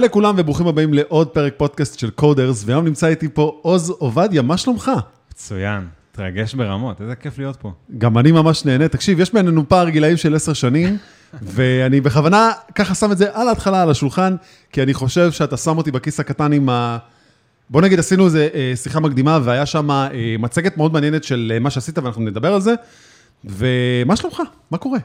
לכולם וברוכים הבאים לעוד פרק פודקאסט של קודרס, והיום נמצא איתי פה עוז עובדיה, מה שלומך? מצוין, תרגש ברמות, איזה כיף להיות פה. גם אני ממש נהנה. תקשיב, יש בינינו פער גילאים של עשר שנים, ואני בכוונה ככה שם את זה על ההתחלה על השולחן, כי אני חושב שאתה שם אותי בכיס הקטן עם ה... בוא נגיד, עשינו איזה אה, שיחה מקדימה, והיה שם אה, מצגת מאוד מעניינת של אה, מה שעשית, ואנחנו נדבר על זה. ומה שלומך? מה קורה?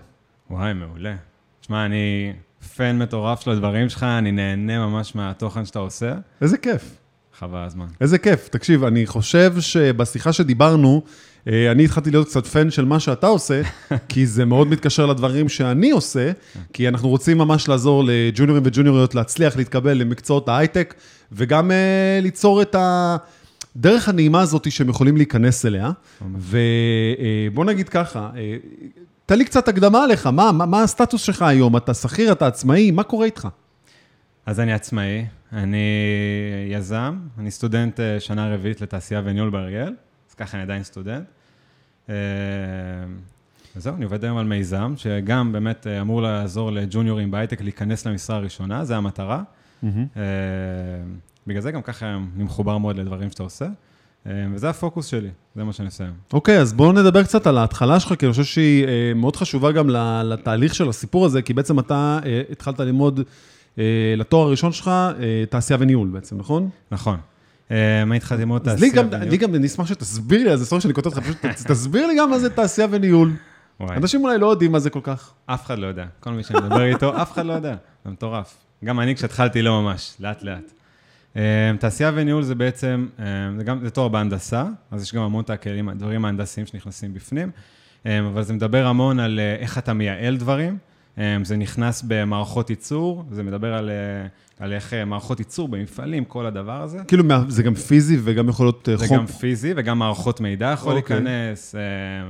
וואי, מעולה. תשמע, אני פן מטורף של הדברים שלך, אני נהנה ממש מהתוכן שאתה עושה. איזה כיף. חבל הזמן. איזה כיף. תקשיב, אני חושב שבשיחה שדיברנו, אה, אני התחלתי להיות קצת פן של מה שאתה עושה, כי זה מאוד מתקשר לדברים שאני עושה, כי אנחנו רוצים ממש לעזור לג'וניורים וג'וניוריות להצליח להתקבל למקצועות ההייטק, וגם uh, ליצור את הדרך הנעימה הזאת שהם יכולים להיכנס אליה. ובוא נגיד ככה, אה, תן לי קצת הקדמה עליך, מה, מה, מה הסטטוס שלך היום? אתה שכיר, אתה עצמאי, מה קורה איתך? אז אני עצמאי, אני יזם, אני סטודנט אה, שנה רביעית לתעשייה וניהול באריאל, אז ככה אני עדיין סטודנט. אה, וזהו, אני עובד היום על מיזם, שגם באמת אה, אמור לעזור לג'וניורים בהייטק להיכנס למשרה הראשונה, זה המטרה. בגלל זה גם ככה אני מחובר מאוד לדברים שאתה עושה. וזה הפוקוס שלי, זה מה שאני היום. אוקיי, אז בואו נדבר קצת על ההתחלה שלך, כי אני חושב שהיא מאוד חשובה גם לתהליך של הסיפור הזה, כי בעצם אתה התחלת ללמוד אה, לתואר הראשון שלך, אה, תעשייה וניהול בעצם, נכון? נכון. אה, מה התחלתי ללמוד תעשייה וניהול? אני גם נשמח שתסביר לי, אז סורי שאני כותב אותך, פשוט תסביר לי גם מה זה תעשייה וניהול. אנשים אולי לא יודעים מה זה כל כך. אף אחד לא יודע. כל מי שאני מדבר איתו, אף אחד לא יודע. זה מטורף. גם אני כשהתחלתי לא ממש, לאט לאט. תעשייה וניהול זה בעצם, זה גם, זה תואר בהנדסה, אז יש גם המון את הכלים, הדברים ההנדסיים שנכנסים בפנים, אבל זה מדבר המון על איך אתה מייעל דברים. אמ, זה נכנס במערכות ייצור, זה מדבר על, אה, על איך אה, מערכות ייצור במפעלים, כל הדבר הזה. כאילו זה גם פיזי וגם יכול להיות חום. זה גם פיזי וגם מערכות מידע יכול אוקיי. אוקיי. להיכנס,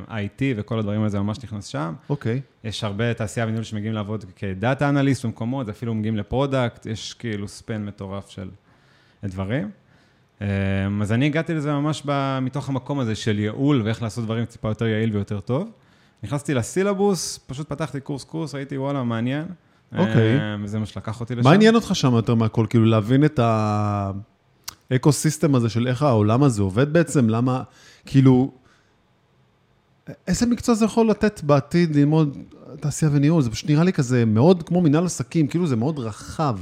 IT וכל הדברים האלה, זה ממש נכנס שם. אוקיי. אוקיי. יש הרבה תעשייה וניהול שמגיעים לעבוד כ data analyst במקומות, אפילו מגיעים ל product, יש כאילו span מטורף של דברים. אמ, אז אני הגעתי לזה ממש מתוך המקום הזה של ייעול ואיך לעשות דברים טיפה יותר יעיל ויותר טוב. נכנסתי לסילבוס, פשוט פתחתי קורס-קורס, ראיתי, וואלה, מעניין. אוקיי. וזה מה שלקח אותי לשם. מה עניין אותך שם יותר מהכל? כאילו, להבין את ה ecosystem הזה של איך העולם הזה עובד בעצם? למה, כאילו, איזה מקצוע זה יכול לתת בעתיד ללמוד תעשייה וניהול? זה פשוט נראה לי כזה מאוד כמו מנהל עסקים, כאילו זה מאוד רחב.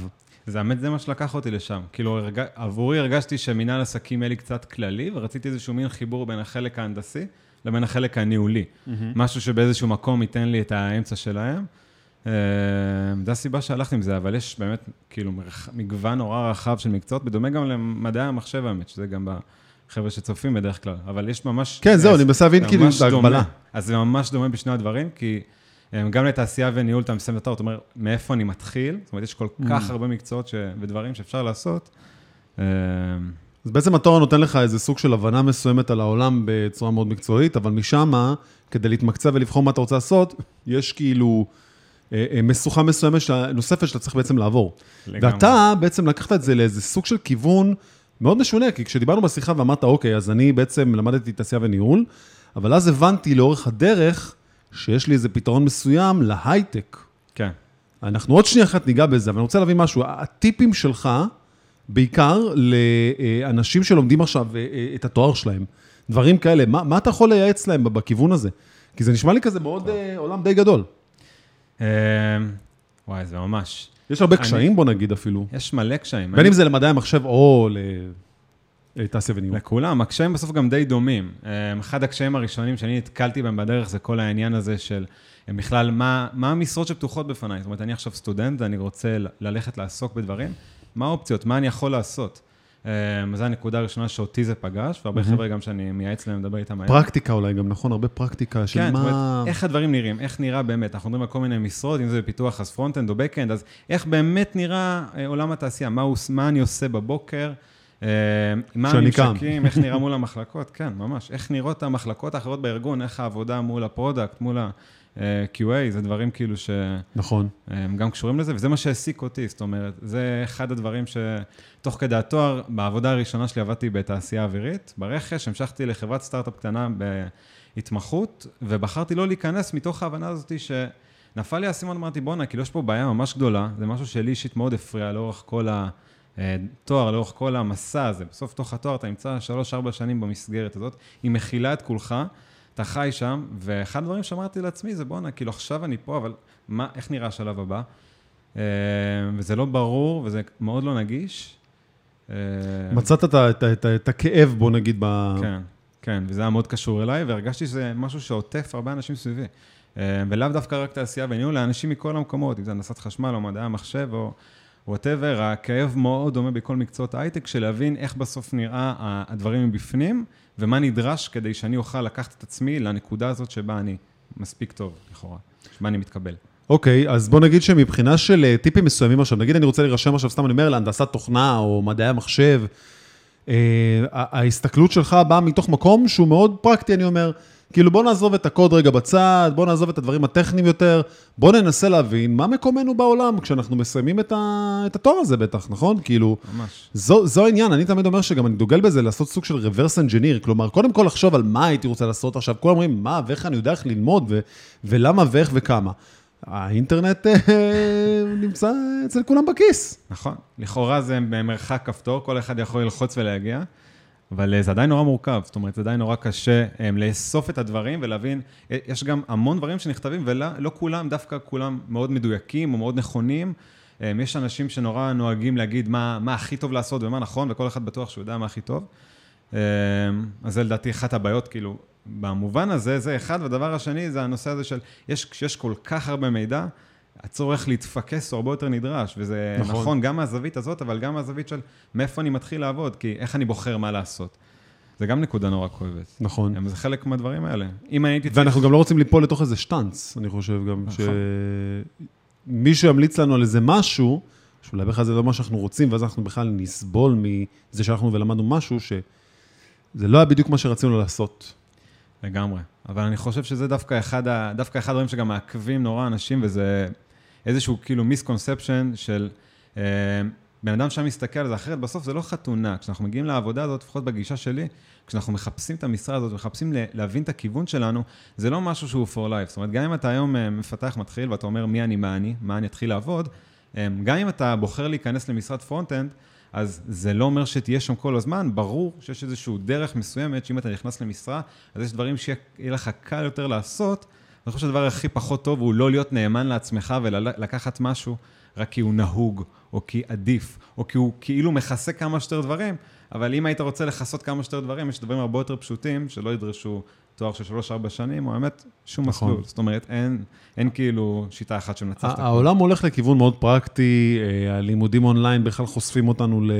זה האמת, זה מה שלקח אותי לשם. כאילו, הרג... עבורי הרגשתי שמנהל עסקים יהיה לי קצת כללי, ורציתי איזשהו מין חיבור בין החלק ההנדסי לבין החלק הניהולי. Mm-hmm. משהו שבאיזשהו מקום ייתן לי את האמצע שלהם. אה, זו הסיבה שהלכתי עם זה, אבל יש באמת כאילו מגוון נורא רחב של מקצועות, בדומה גם למדעי המחשב האמת, שזה גם בחבר'ה שצופים בדרך כלל, אבל יש ממש... כן, זהו, אני מנסה להבין כאילו את ההגבלה. אז זה ממש דומה בשני הדברים, כי גם לתעשייה וניהול, אתה מסיים את התואר, אתה אומר, מאיפה אני מתחיל? זאת אומרת, יש כל כך הרבה מקצועות ודברים שאפשר לעשות. אה, אז בעצם התואר נותן לך איזה סוג של הבנה מסוימת על העולם בצורה מאוד מקצועית, אבל משם, כדי להתמקצע ולבחור מה אתה רוצה לעשות, יש כאילו אה, אה, משוכה מסוימת נוספת שאתה צריך בעצם לעבור. לגמרי. ואתה בעצם לקחת את זה לאיזה סוג של כיוון מאוד משונה, כי כשדיברנו בשיחה ואמרת, אוקיי, אז אני בעצם למדתי תעשייה וניהול, אבל אז הבנתי לאורך הדרך שיש לי איזה פתרון מסוים להייטק. כן. אנחנו עוד שנייה אחת ניגע בזה, אבל אני רוצה להבין משהו. הטיפים שלך, בעיקר לאנשים שלומדים עכשיו אה, אה, את התואר שלהם, דברים כאלה, מה, מה אתה יכול לייעץ להם בכיוון הזה? כי זה נשמע לי כזה מאוד אה, עולם די גדול. וואי, זה ממש. יש הרבה קשיים, בוא נגיד אפילו. יש מלא קשיים. בין אם זה למדעי המחשב או לתעשייה וניהול. לכולם, הקשיים בסוף גם די דומים. אחד הקשיים הראשונים שאני נתקלתי בהם בדרך זה כל העניין הזה של בכלל, מה, מה המשרות שפתוחות בפניי? זאת אומרת, אני עכשיו סטודנט ואני רוצה ללכת לעסוק בדברים. מה האופציות, מה אני יכול לעשות. אמ, זו הנקודה הראשונה שאותי זה פגש, והרבה חבר'ה גם שאני מייעץ להם לדבר איתם היום. פרקטיקה אולי גם, נכון? הרבה פרקטיקה של כן, מה... כן, זאת אומרת, איך הדברים נראים, איך נראה באמת. אנחנו מדברים על כל מיני משרות, אם זה בפיתוח אז front-end או back-end, אז איך באמת נראה אה, עולם התעשייה, מה, מה אני עושה בבוקר, מה הממשקים, איך נראה מול המחלקות, כן, ממש. איך נראות המחלקות האחרות בארגון, איך העבודה מול ה product, מול ה... QA, זה דברים כאילו ש... נכון. הם גם קשורים לזה, וזה מה שהעסיק אותי, זאת אומרת, זה אחד הדברים שתוך כדי התואר, בעבודה הראשונה שלי עבדתי בתעשייה אווירית, ברכש, המשכתי לחברת סטארט-אפ קטנה בהתמחות, ובחרתי לא להיכנס מתוך ההבנה הזאת ש... נפל לי האסימון, אמרתי, בואנה, כאילו יש פה בעיה ממש גדולה, זה משהו שלי אישית מאוד הפריע לאורך כל התואר, לאורך כל המסע הזה. בסוף, תוך התואר אתה נמצא שלוש-ארבע שנים במסגרת הזאת, היא מכילה את כולך, אתה חי שם, ואחד הדברים שאמרתי לעצמי זה, בואנה, כאילו עכשיו אני פה, אבל מה, איך נראה השלב הבא? אה, וזה לא ברור, וזה מאוד לא נגיש. אה, מצאת את, את, את, את הכאב, בוא נגיד, ב... כן, כן, וזה היה מאוד קשור אליי, והרגשתי שזה משהו שעוטף הרבה אנשים סביבי. אה, ולאו דווקא רק תעשייה וניהול, לאנשים מכל המקומות, אם זה הנדסת חשמל או מדעי המחשב או whatever, הכאב מאוד דומה בכל מקצועות ההייטק, של להבין איך בסוף נראה הדברים מבפנים, ומה נדרש כדי שאני אוכל לקחת את עצמי לנקודה הזאת שבה אני מספיק טוב, לכאורה, שבה אני מתקבל. אוקיי, okay, אז בוא נגיד שמבחינה של אה, טיפים מסוימים עכשיו, נגיד אני רוצה להירשם עכשיו, סתם אני אומר, להנדסת תוכנה או מדעי המחשב, אה, ההסתכלות שלך באה מתוך מקום שהוא מאוד פרקטי, אני אומר, כאילו בוא נעזוב את הקוד רגע בצד, בוא נעזוב את הדברים הטכניים יותר, בוא ננסה להבין מה מקומנו בעולם כשאנחנו מסיימים את, ה... את התואר הזה בטח, נכון? כאילו, ממש. זו, זו העניין, אני תמיד אומר שגם אני דוגל בזה לעשות סוג של reverse engineer, כלומר, קודם כל לחשוב על מה הייתי רוצה לעשות עכשיו, כולם אומרים, מה ואיך אני יודע איך ללמוד ו... ולמה ואיך וכמה. האינטרנט אה, נמצא אצל כולם בכיס. נכון, לכאורה זה במרחק כפתור, כל אחד יכול ללחוץ ולהגיע. אבל אה, זה עדיין נורא מורכב, זאת אומרת, זה עדיין נורא קשה um, לאסוף את הדברים ולהבין, אה, יש גם המון דברים שנכתבים, ולא לא כולם, דווקא כולם מאוד מדויקים או מאוד נכונים. Um, יש אנשים שנורא נוהגים להגיד מה, מה הכי טוב לעשות ומה נכון, וכל אחד בטוח שהוא יודע מה הכי טוב. Um, אז זה לדעתי אחת הבעיות, כאילו, במובן הזה, זה אחד, והדבר השני זה הנושא הזה של, יש, כשיש כל כך הרבה מידע, הצורך להתפקס הוא הרבה יותר נדרש, וזה נכון. נכון גם מהזווית הזאת, אבל גם מהזווית של מאיפה אני מתחיל לעבוד, כי איך אני בוחר מה לעשות. זה גם נקודה נורא כואבת. נכון. זה חלק מהדברים האלה. אם הייתי... ואנחנו צריך... גם לא רוצים ליפול לתוך איזה שטאנץ, אני חושב גם, נכון. שמישהו ימליץ לנו על איזה משהו, שאולי בכלל זה לא מה שאנחנו רוצים, ואז אנחנו בכלל נסבול מזה שהלכנו ולמדנו משהו, שזה לא היה בדיוק מה שרצינו לעשות. לגמרי. אבל אני חושב שזה דווקא אחד, ה... דווקא אחד הדברים שגם מעכבים נורא אנשים, וזה איזשהו כאילו misconception של אה, בן אדם שם מסתכל על זה אחרת, בסוף זה לא חתונה. כשאנחנו מגיעים לעבודה הזאת, לפחות בגישה שלי, כשאנחנו מחפשים את המשרה הזאת מחפשים להבין את הכיוון שלנו, זה לא משהו שהוא for life. זאת אומרת, גם אם אתה היום אה, מפתח מתחיל ואתה אומר מי אני, מה אני, מה אני אתחיל לעבוד, אה, גם אם אתה בוחר להיכנס למשרת front-end, אז זה לא אומר שתהיה שם כל הזמן, ברור שיש איזושהי דרך מסוימת, שאם אתה נכנס למשרה, אז יש דברים שיהיה לך קל יותר לעשות, אני חושב שהדבר הכי פחות טוב הוא לא להיות נאמן לעצמך ולקחת משהו רק כי הוא נהוג, או כי עדיף, או כי הוא כאילו מכסה כמה שיותר דברים, אבל אם היית רוצה לכסות כמה שיותר דברים, יש דברים הרבה יותר פשוטים שלא ידרשו תואר של שלוש-ארבע שנים, או האמת, שום נכון. מסלול. זאת אומרת, אין, אין כאילו שיטה אחת שמנצחת. העולם הולך לכיוון מאוד פרקטי, אה, הלימודים אונליין בכלל חושפים אותנו ל...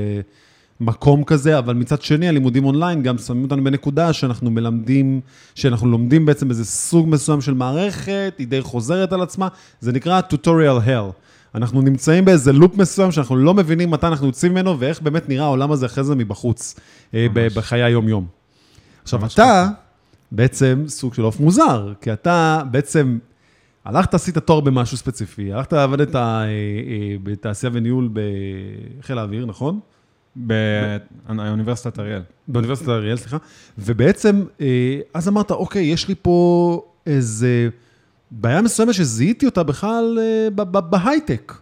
מקום כזה, אבל מצד שני, הלימודים אונליין גם שמים אותנו בנקודה שאנחנו מלמדים, שאנחנו לומדים בעצם איזה סוג מסוים של מערכת, היא די חוזרת על עצמה, זה נקרא tutorial hell. אנחנו נמצאים באיזה לופ מסוים שאנחנו לא מבינים מתי אנחנו יוצאים ממנו ואיך באמת נראה העולם הזה אחרי זה מבחוץ, אה, ממש. בחיי היום-יום. עכשיו, אתה ככה. בעצם סוג של עוף מוזר, כי אתה בעצם הלכת, עשית תואר במשהו ספציפי, הלכת לעבוד אה, אה, בתעשייה וניהול בחיל האוויר, נכון? באוניברסיטת אריאל. באוניברסיטת אריאל, סליחה. ובעצם, אה, אז אמרת, אוקיי, יש לי פה איזה בעיה מסוימת שזיהיתי אותה בכלל אה, בהייטק.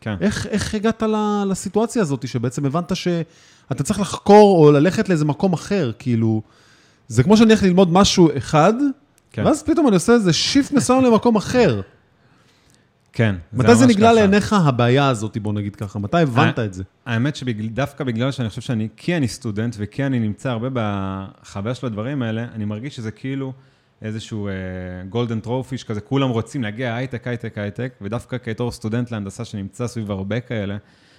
כן. איך, איך הגעת לסיטואציה הזאת, שבעצם הבנת שאתה צריך לחקור או ללכת לאיזה מקום אחר, כאילו, זה כמו שאני הולך ללמוד משהו אחד, כן. ואז פתאום אני עושה איזה שיפט מסוים למקום אחר. כן. מתי זה נגלה לעיניך הבעיה הזאת, בוא נגיד ככה? מתי הבנת את זה? האמת שדווקא בגלל שאני חושב שאני, כי אני סטודנט וכי אני נמצא הרבה בחוויה של הדברים האלה, אני מרגיש שזה כאילו איזשהו golden uh, trophy-ish כזה, כולם רוצים להגיע הייטק, הייטק, הייטק, ודווקא בתור סטודנט להנדסה שנמצא סביב הרבה כאלה,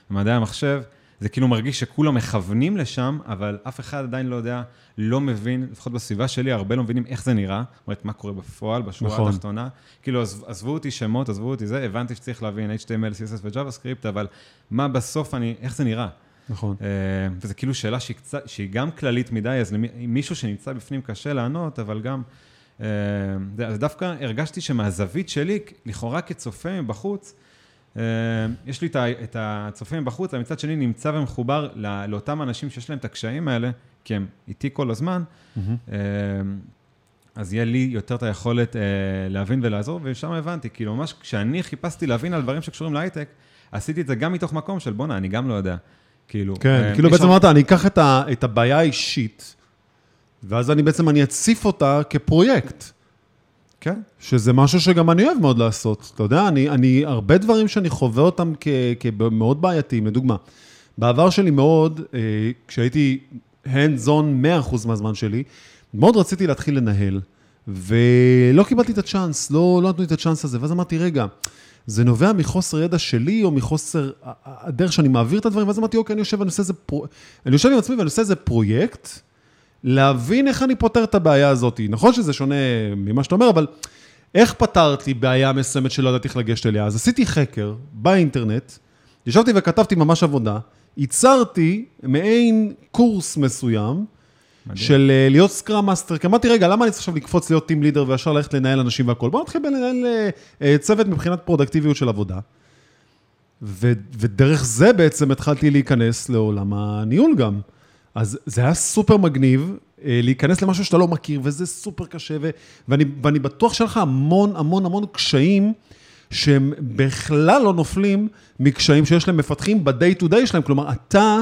במדעי המחשב, זה כאילו מרגיש שכולם מכוונים לשם, אבל אף אחד עדיין לא יודע, לא מבין, לפחות בסביבה שלי, הרבה לא מבינים איך זה נראה, זאת אומרת, מה קורה בפועל, בשורה נכון. התחתונה. כאילו, עזבו אותי שמות, עזבו אותי זה, הבנתי שצריך להבין HTML, CSS ו-JavaScript, אבל מה בסוף אני, איך זה נראה? נכון. Uh, וזו כאילו שאלה שהיא, קצת, שהיא גם כללית מדי, אז למי, מישהו שנמצא בפנים קשה לענות, אבל גם... Uh, אז דווקא הרגשתי שמהזווית שלי, לכאורה כצופה מבחוץ, אה, יש לי את הצופים בחוץ, אבל מצד שני נמצא ומחובר לאותם אנשים שיש להם את הקשיים האלה, כי הם איתי כל הזמן. Mm-hmm. אז יהיה לי יותר את היכולת אה, להבין ולעזור, ושם הבנתי, כאילו ממש כשאני חיפשתי להבין על דברים שקשורים להייטק, עשיתי את זה גם מתוך מקום של בואנה, אני גם לא יודע. כאילו, כן, אה, כאילו בעצם אמרת, אני אקח את ה- את הבעיה האישית, ואז אני בעצם, אני אציף אותה כפרויקט. כן, שזה משהו שגם אני אוהב מאוד לעשות. אתה יודע, אני, אני הרבה דברים שאני חווה אותם כמאוד בעייתיים. לדוגמה, בעבר שלי מאוד, אה, כשהייתי hands on 100% מהזמן שלי, מאוד רציתי להתחיל לנהל, ולא קיבלתי את הצ'אנס, לא, לא נתנו לי את הצ'אנס הזה, ואז אמרתי, רגע, זה נובע מחוסר ידע שלי, או מחוסר הדרך שאני מעביר את הדברים, ואז אמרתי, אוקיי, אני יושב ואני עושה איזה פרו... אני יושב עם עצמי ואני עושה איזה פרויקט, להבין איך אני פותר את הבעיה הזאת. נכון שזה שונה ממה שאתה אומר, אבל איך פתרתי בעיה מסוימת שלא ידעתי איך לגשת אליה? אז עשיתי חקר באינטרנט, ישבתי וכתבתי ממש עבודה, ייצרתי מעין קורס מסוים, מדהים. של אה, להיות Scrum Master, כי אמרתי, רגע, למה אני צריך עכשיו לקפוץ להיות team leader וישר ללכת לנהל אנשים והכול? בוא נתחיל בלנהל אה, אה, צוות מבחינת פרודקטיביות של עבודה. ו- ודרך זה בעצם התחלתי להיכנס לעולם הניהול גם. אז זה היה סופר מגניב אה, להיכנס למשהו שאתה לא מכיר, וזה סופר קשה, ו- ואני, ואני בטוח שיש לך המון המון המון קשיים שהם בכלל לא נופלים מקשיים שיש להם מפתחים ב-day to day שלהם. כלומר, אתה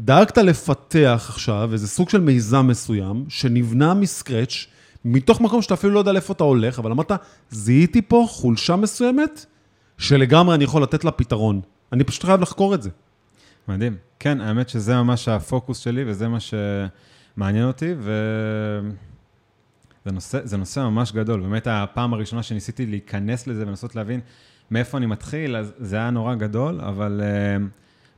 דאגת לפתח עכשיו איזה סוג של מיזם מסוים, שנבנה מסקרץ', מתוך מקום שאתה אפילו לא יודע לאיפה אתה הולך, אבל אמרת, זיהיתי פה חולשה מסוימת, שלגמרי אני יכול לתת לה פתרון. אני פשוט חייב לחקור את זה. מדהים. כן, האמת שזה ממש הפוקוס שלי, וזה מה שמעניין אותי, ו... זה נושא, זה נושא ממש גדול. באמת, הפעם הראשונה שניסיתי להיכנס לזה ולנסות להבין מאיפה אני מתחיל, אז זה היה נורא גדול, אבל uh,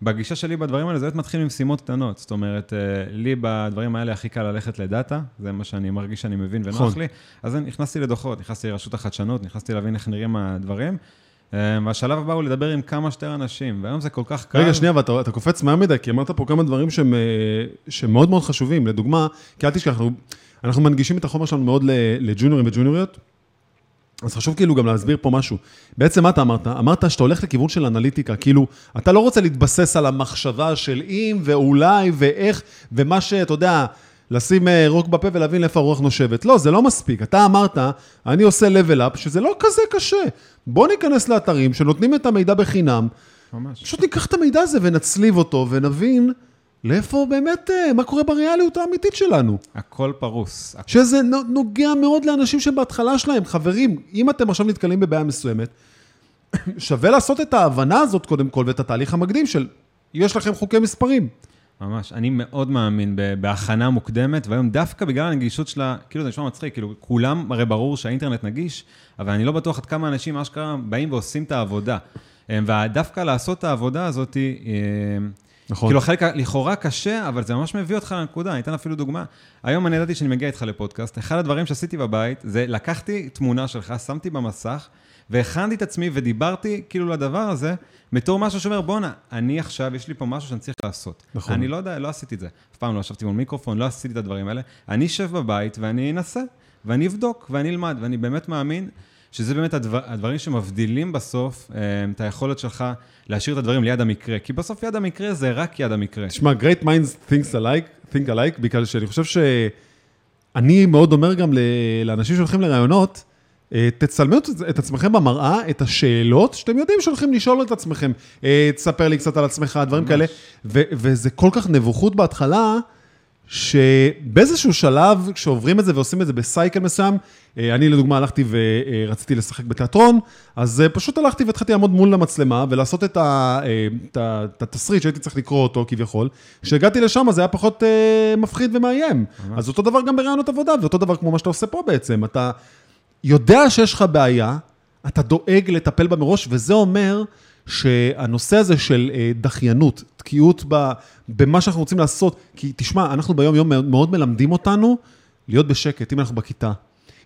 בגישה שלי בדברים האלה, זה באמת מתחיל ממשימות קטנות. זאת אומרת, uh, לי בדברים האלה הכי קל ללכת לדאטה, זה מה שאני מרגיש שאני מבין ונוח נכון. לי. אז נכנסתי לדוחות, נכנסתי לרשות החדשנות, נכנסתי להבין איך נראים הדברים. Uh, והשלב הבא הוא לדבר עם כמה שיותר אנשים, והיום זה כל כך קל. רגע, שנייה, ואתה אתה קופץ מהר מדי, כי אמרת פה כמה דברים שהם, אה, שהם מאוד חשובים. לדוגמה, כי אל תשכח, אנחנו, אנחנו מנגישים את החומר שלנו מאוד לג'וניורים וג'וניוריות, אז חשוב כאילו גם להסביר פה משהו. בעצם מה אתה אמרת? אמרת שאתה הולך לכיוון של אנליטיקה, כאילו, אתה לא רוצה להתבסס על המחשבה של אם ואולי ואיך, ומה שאתה יודע, לשים אה, רוק בפה ולהבין לאיפה הרוח נושבת. לא, זה לא מספיק. אתה אמרת, אני עושה level up, שזה לא כזה קשה. בוא ניכנס לאתרים שנותנים את המידע בחינם, ממש. פשוט ניקח את המידע הזה ונצליב אותו ונבין לאיפה באמת, אה, מה קורה בריאליות האמיתית שלנו. הכל פרוס. הכ- שזה נו- נוגע מאוד לאנשים שבהתחלה שלהם. חברים, אם אתם עכשיו נתקלים בבעיה מסוימת, שווה לעשות את ההבנה הזאת קודם כל ואת התהליך המקדים של יש לכם חוקי מספרים. ממש. אני מאוד מאמין בהכנה מוקדמת, והיום דווקא בגלל הנגישות שלה, כאילו זה נשמע מצחיק, כאילו כולם, הרי ברור שהאינטרנט נגיש, אבל אני לא בטוח עד כמה אנשים אשכרה באים ועושים את העבודה. אה, ודווקא לעשות את העבודה הזאת, אה, נכון. כאילו החלק לכאורה קשה, אבל זה ממש מביא אותך לנקודה. אני אתן אפילו דוגמה. היום אני ידעתי שאני מגיע איתך לפודקאסט, אחד הדברים שעשיתי בבית, זה לקחתי תמונה שלך, שמתי במסך, והכנתי את עצמי ודיברתי כאילו לדבר הזה, בתור משהו שאומר, בואנה, אני עכשיו, יש לי פה משהו שאני צריך לעשות. נכון. אני לא יודע, לא עשיתי את זה. אף פעם לא ישבתי מול מיקרופון, לא עשיתי את הדברים האלה. אני אשב בבית ואני אנסה, ואני אבדוק, ואני אלמד, ואני באמת מאמין שזה באמת הדבר, הדברים שמבדילים בסוף אה, את היכולת שלך להשאיר את הדברים ליד המקרה. כי בסוף יד המקרה זה רק יד המקרה. תשמע, great minds thinks alike, think alike, בגלל שאני חושב שאני מאוד אומר גם לאנשים שהולכים לראיונות, תצלמו את- עצמכם במראה, את השאלות שאתם יודעים שהולכים לשאול את עצמכם. אה, תספר לי קצת על עצמך, דברים ממש. כאלה. ו- וזה כל כך נבוכות בהתחלה, שבאיזשהו שלב, כשעוברים את זה ועושים את זה בסייקל מסוים, אה, אני לדוגמה הלכתי ורציתי לשחק בתיאטרון, אז אה, פשוט הלכתי והתחלתי לעמוד מול המצלמה ולעשות את ה- אה, את ה- את התסריט שהייתי צריך לקרוא אותו כביכול. כשהגעתי לשם זה היה פחות אה, מפחיד ומאיים. אז אותו דבר גם בראיונות עבודה, ואותו דבר כמו מה שאתה עושה פה בעצם. אתה יודע שיש לך בעיה, אתה דואג לטפל בה מראש, וזה אומר שהנושא הזה של אה, דחיינות, תקיעות במה שאנחנו רוצים לעשות, כי תשמע, אנחנו ביום יום מאוד- מאוד מלמדים אותנו להיות בשקט, אם אנחנו בכיתה,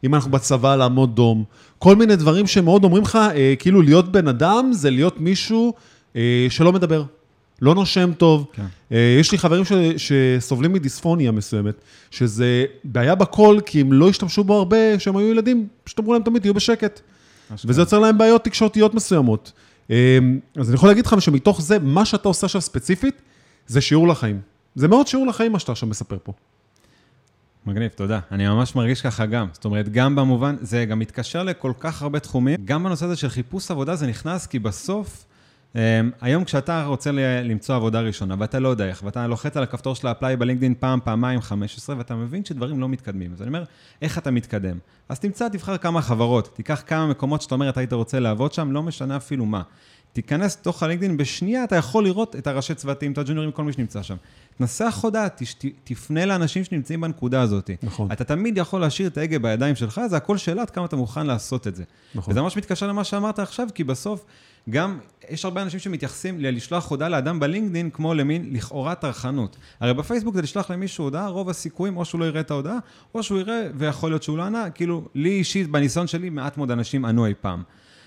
אם אנחנו בצבא לעמוד דום, כל מיני דברים שמאוד אומרים לך, אה, כאילו להיות בן אדם זה להיות מישהו אה, שלא מדבר, לא נושם טוב. כן. אה, יש לי חברים ש, שסובלים מדיספוניה מסוימת, שזה בעיה בקול, כי הם לא השתמשו בו הרבה, כשהם היו ילדים, פשוט אמרו להם תמיד, תהיו בשקט. וזה יוצר להם בעיות תקשורתיות מסוימות. אה, אז אני יכול להגיד לך שמתוך זה, מה שאתה עושה עכשיו ספציפית, זה שיעור לחיים. זה מאוד שיעור לחיים מה שאתה עכשיו מספר פה. מגניב, תודה. אני ממש מרגיש ככה גם. זאת אומרת, גם במובן, זה גם מתקשר לכל כך הרבה תחומים. גם בנושא הזה של חיפוש עבודה זה נכנס, כי בסוף, um, היום כשאתה רוצה למצוא עבודה ראשונה, ואתה לא יודע איך, ואתה לוחץ על הכפתור של האפליי בלינקדאין פעם, פעמיים, 15, ואתה מבין שדברים לא מתקדמים. אז אני אומר, איך אתה מתקדם? אז תמצא, תבחר כמה חברות, תיקח כמה מקומות שאתה אומר, אתה היית רוצה לעבוד שם, לא משנה אפילו מה. תיכנס לתוך הלינקדאין, בשנייה אתה יכול לראות את הראשי צוותים, את הג'וניורים, כל מי שנמצא שם. תנסח הודעה, תפנה לאנשים שנמצאים בנקודה הזאת. נכון. אתה תמיד יכול להשאיר את ההגה בידיים שלך, זה הכל שאלה עד כמה אתה מוכן לעשות את זה. נכון. וזה ממש מתקשר למה שאמרת עכשיו, כי בסוף, גם יש הרבה אנשים שמתייחסים ללשלוח הודעה לאדם בלינקדאין כמו למין לכאורה טרחנות. הרי בפייסבוק זה לשלוח למישהו הודעה, רוב הסיכויים או שהוא לא יראה את ההודעה, או שהוא יראה ויכול להיות שהוא לא ענה, כאילו, לי אישית, בניסיון שלי, מעט מאוד אנשים ענו אי פעם.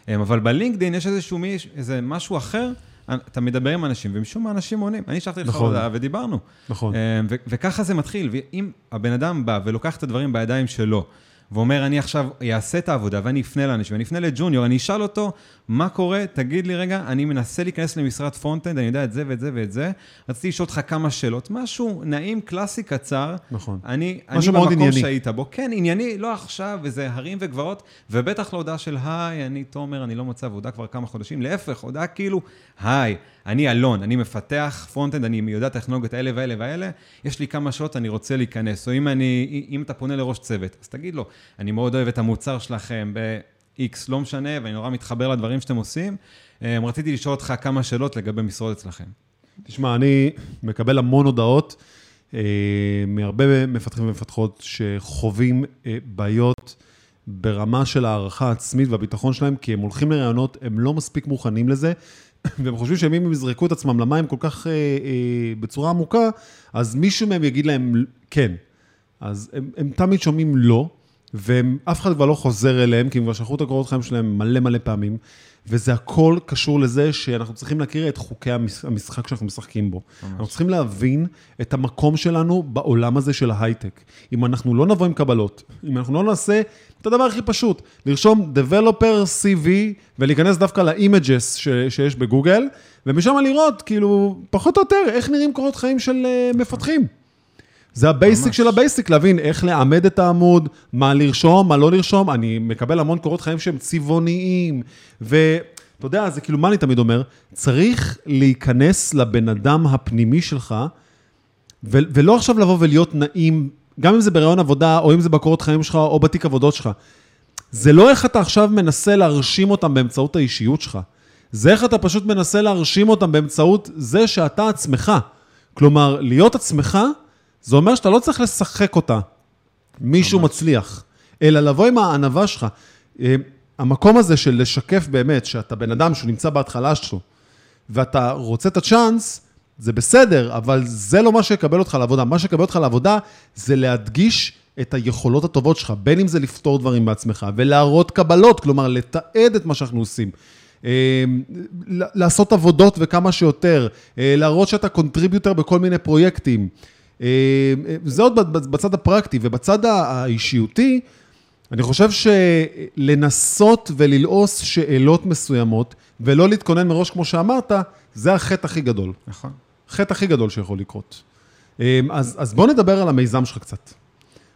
אמ, אבל בלינקדאין יש איזשהו מיש, איזה משהו אחר, אתה מדבר עם אנשים, ומשום מה אנשים עונים. אני שלחתי לך נכון. הודעה ודיברנו. נכון. אמ, ו- וככה זה מתחיל, ואם הבן אדם בא ולוקח את הדברים בידיים שלו, ואומר, אני עכשיו אעשה את העבודה ואני אפנה לאנשים, ואני אפנה ל junior, אני אשאל אותו, מה קורה? תגיד לי רגע, אני מנסה להיכנס למשרת front-end, אני יודע את זה ואת זה ואת זה, רציתי לשאול אותך כמה שאלות, משהו נעים, קלאסי, קצר. נכון. אני, משהו אני מאוד במקום ענייני. שהיית בו. כן, ענייני, לא עכשיו, וזה הרים וגבעות, ובטח לא הודעה של, היי, אני תומר, אני לא מוצא עבודה כבר כמה חודשים, להפך, הודעה כאילו, היי, אני אלון, אני מפתח front-end, אני יודע טכנולוגיות האלה והאלה והאלה, יש לי כמה שעות, אני רוצה להיכנס. או אם, אני, אם אתה פונה לראש צוות, אז תגיד לו, אני מאוד אוהב את המוצר שלכם ב-X, לא משנה, ואני נורא מתחבר לדברים שאתם עושים. אה, רציתי לשאול אותך כמה שאלות לגבי משרות אצלכם. תשמע, אני מקבל המון הודעות אה, מהרבה מפתחים ומפתחות שחווים אה, בעיות ברמה של הערכה עצמית והביטחון שלהם, כי הם הולכים לרעיונות, הם לא מספיק מוכנים לזה, והם חושבים שאם הם יזרקו את עצמם למים כל כך אה, אה, בצורה עמוקה, אז מישהו מהם יגיד להם כן. אז הם, הם תמיד שומעים לא, ואף אחד כבר לא חוזר אליהם, כי הם כבר שלחו את הקורות חיים שלהם מלא מלא פעמים, וזה הכל קשור לזה שאנחנו צריכים להכיר את חוקי המש- המשחק שאנחנו משחקים בו. ממש. אנחנו צריכים להבין את המקום שלנו בעולם הזה של ההייטק. אם אנחנו לא נבוא עם קבלות, אם אנחנו לא נעשה את הדבר הכי פשוט, לרשום Developer CV ולהיכנס דווקא ל-Images ש- שיש בגוגל, ומשם לראות, כאילו, פחות או יותר, איך נראים קורות חיים של אה, מפתחים. זה ה basic ממש. של ה basic, להבין איך לעמד את העמוד, מה לרשום, מה לא לרשום. אני מקבל המון קורות חיים שהם צבעוניים, ואתה יודע, זה כאילו, מה אני תמיד אומר? צריך להיכנס לבן אדם הפנימי שלך, ו- ולא עכשיו לבוא ולהיות נעים, גם אם זה בראיון עבודה, או אם זה בקורות חיים שלך, או בתיק עבודות שלך. זה לא איך אתה עכשיו מנסה להרשים אותם באמצעות האישיות שלך. זה איך אתה פשוט מנסה להרשים אותם באמצעות זה שאתה עצמך. כלומר, להיות עצמך, זה אומר שאתה לא צריך לשחק אותה. מישהו מצליח, אלא לבוא עם הענווה שלך. אה, המקום הזה של לשקף באמת שאתה בן אדם שהוא נמצא בהתחלה שלו, ואתה רוצה את הצ'אנס, זה בסדר, אבל זה לא מה שיקבל אותך לעבודה. מה שיקבל אותך לעבודה זה להדגיש את היכולות הטובות שלך, בין אם זה לפתור דברים בעצמך, ולהראות קבלות, כלומר, לתעד את מה שאנחנו עושים. אה, לעשות עבודות וכמה שיותר, אה, להראות שאתה contributor בכל מיני פרויקטים. אה, אה, זה עוד בצד הפרקטי, ובצד האישיותי, אני חושב שלנסות וללעוס שאלות מסוימות, ולא להתכונן מראש, כמו שאמרת, זה החטא הכי גדול. נכון. החטא הכי גדול שיכול לקרות. אה, אז, אז בוא נדבר על המיזם שלך קצת.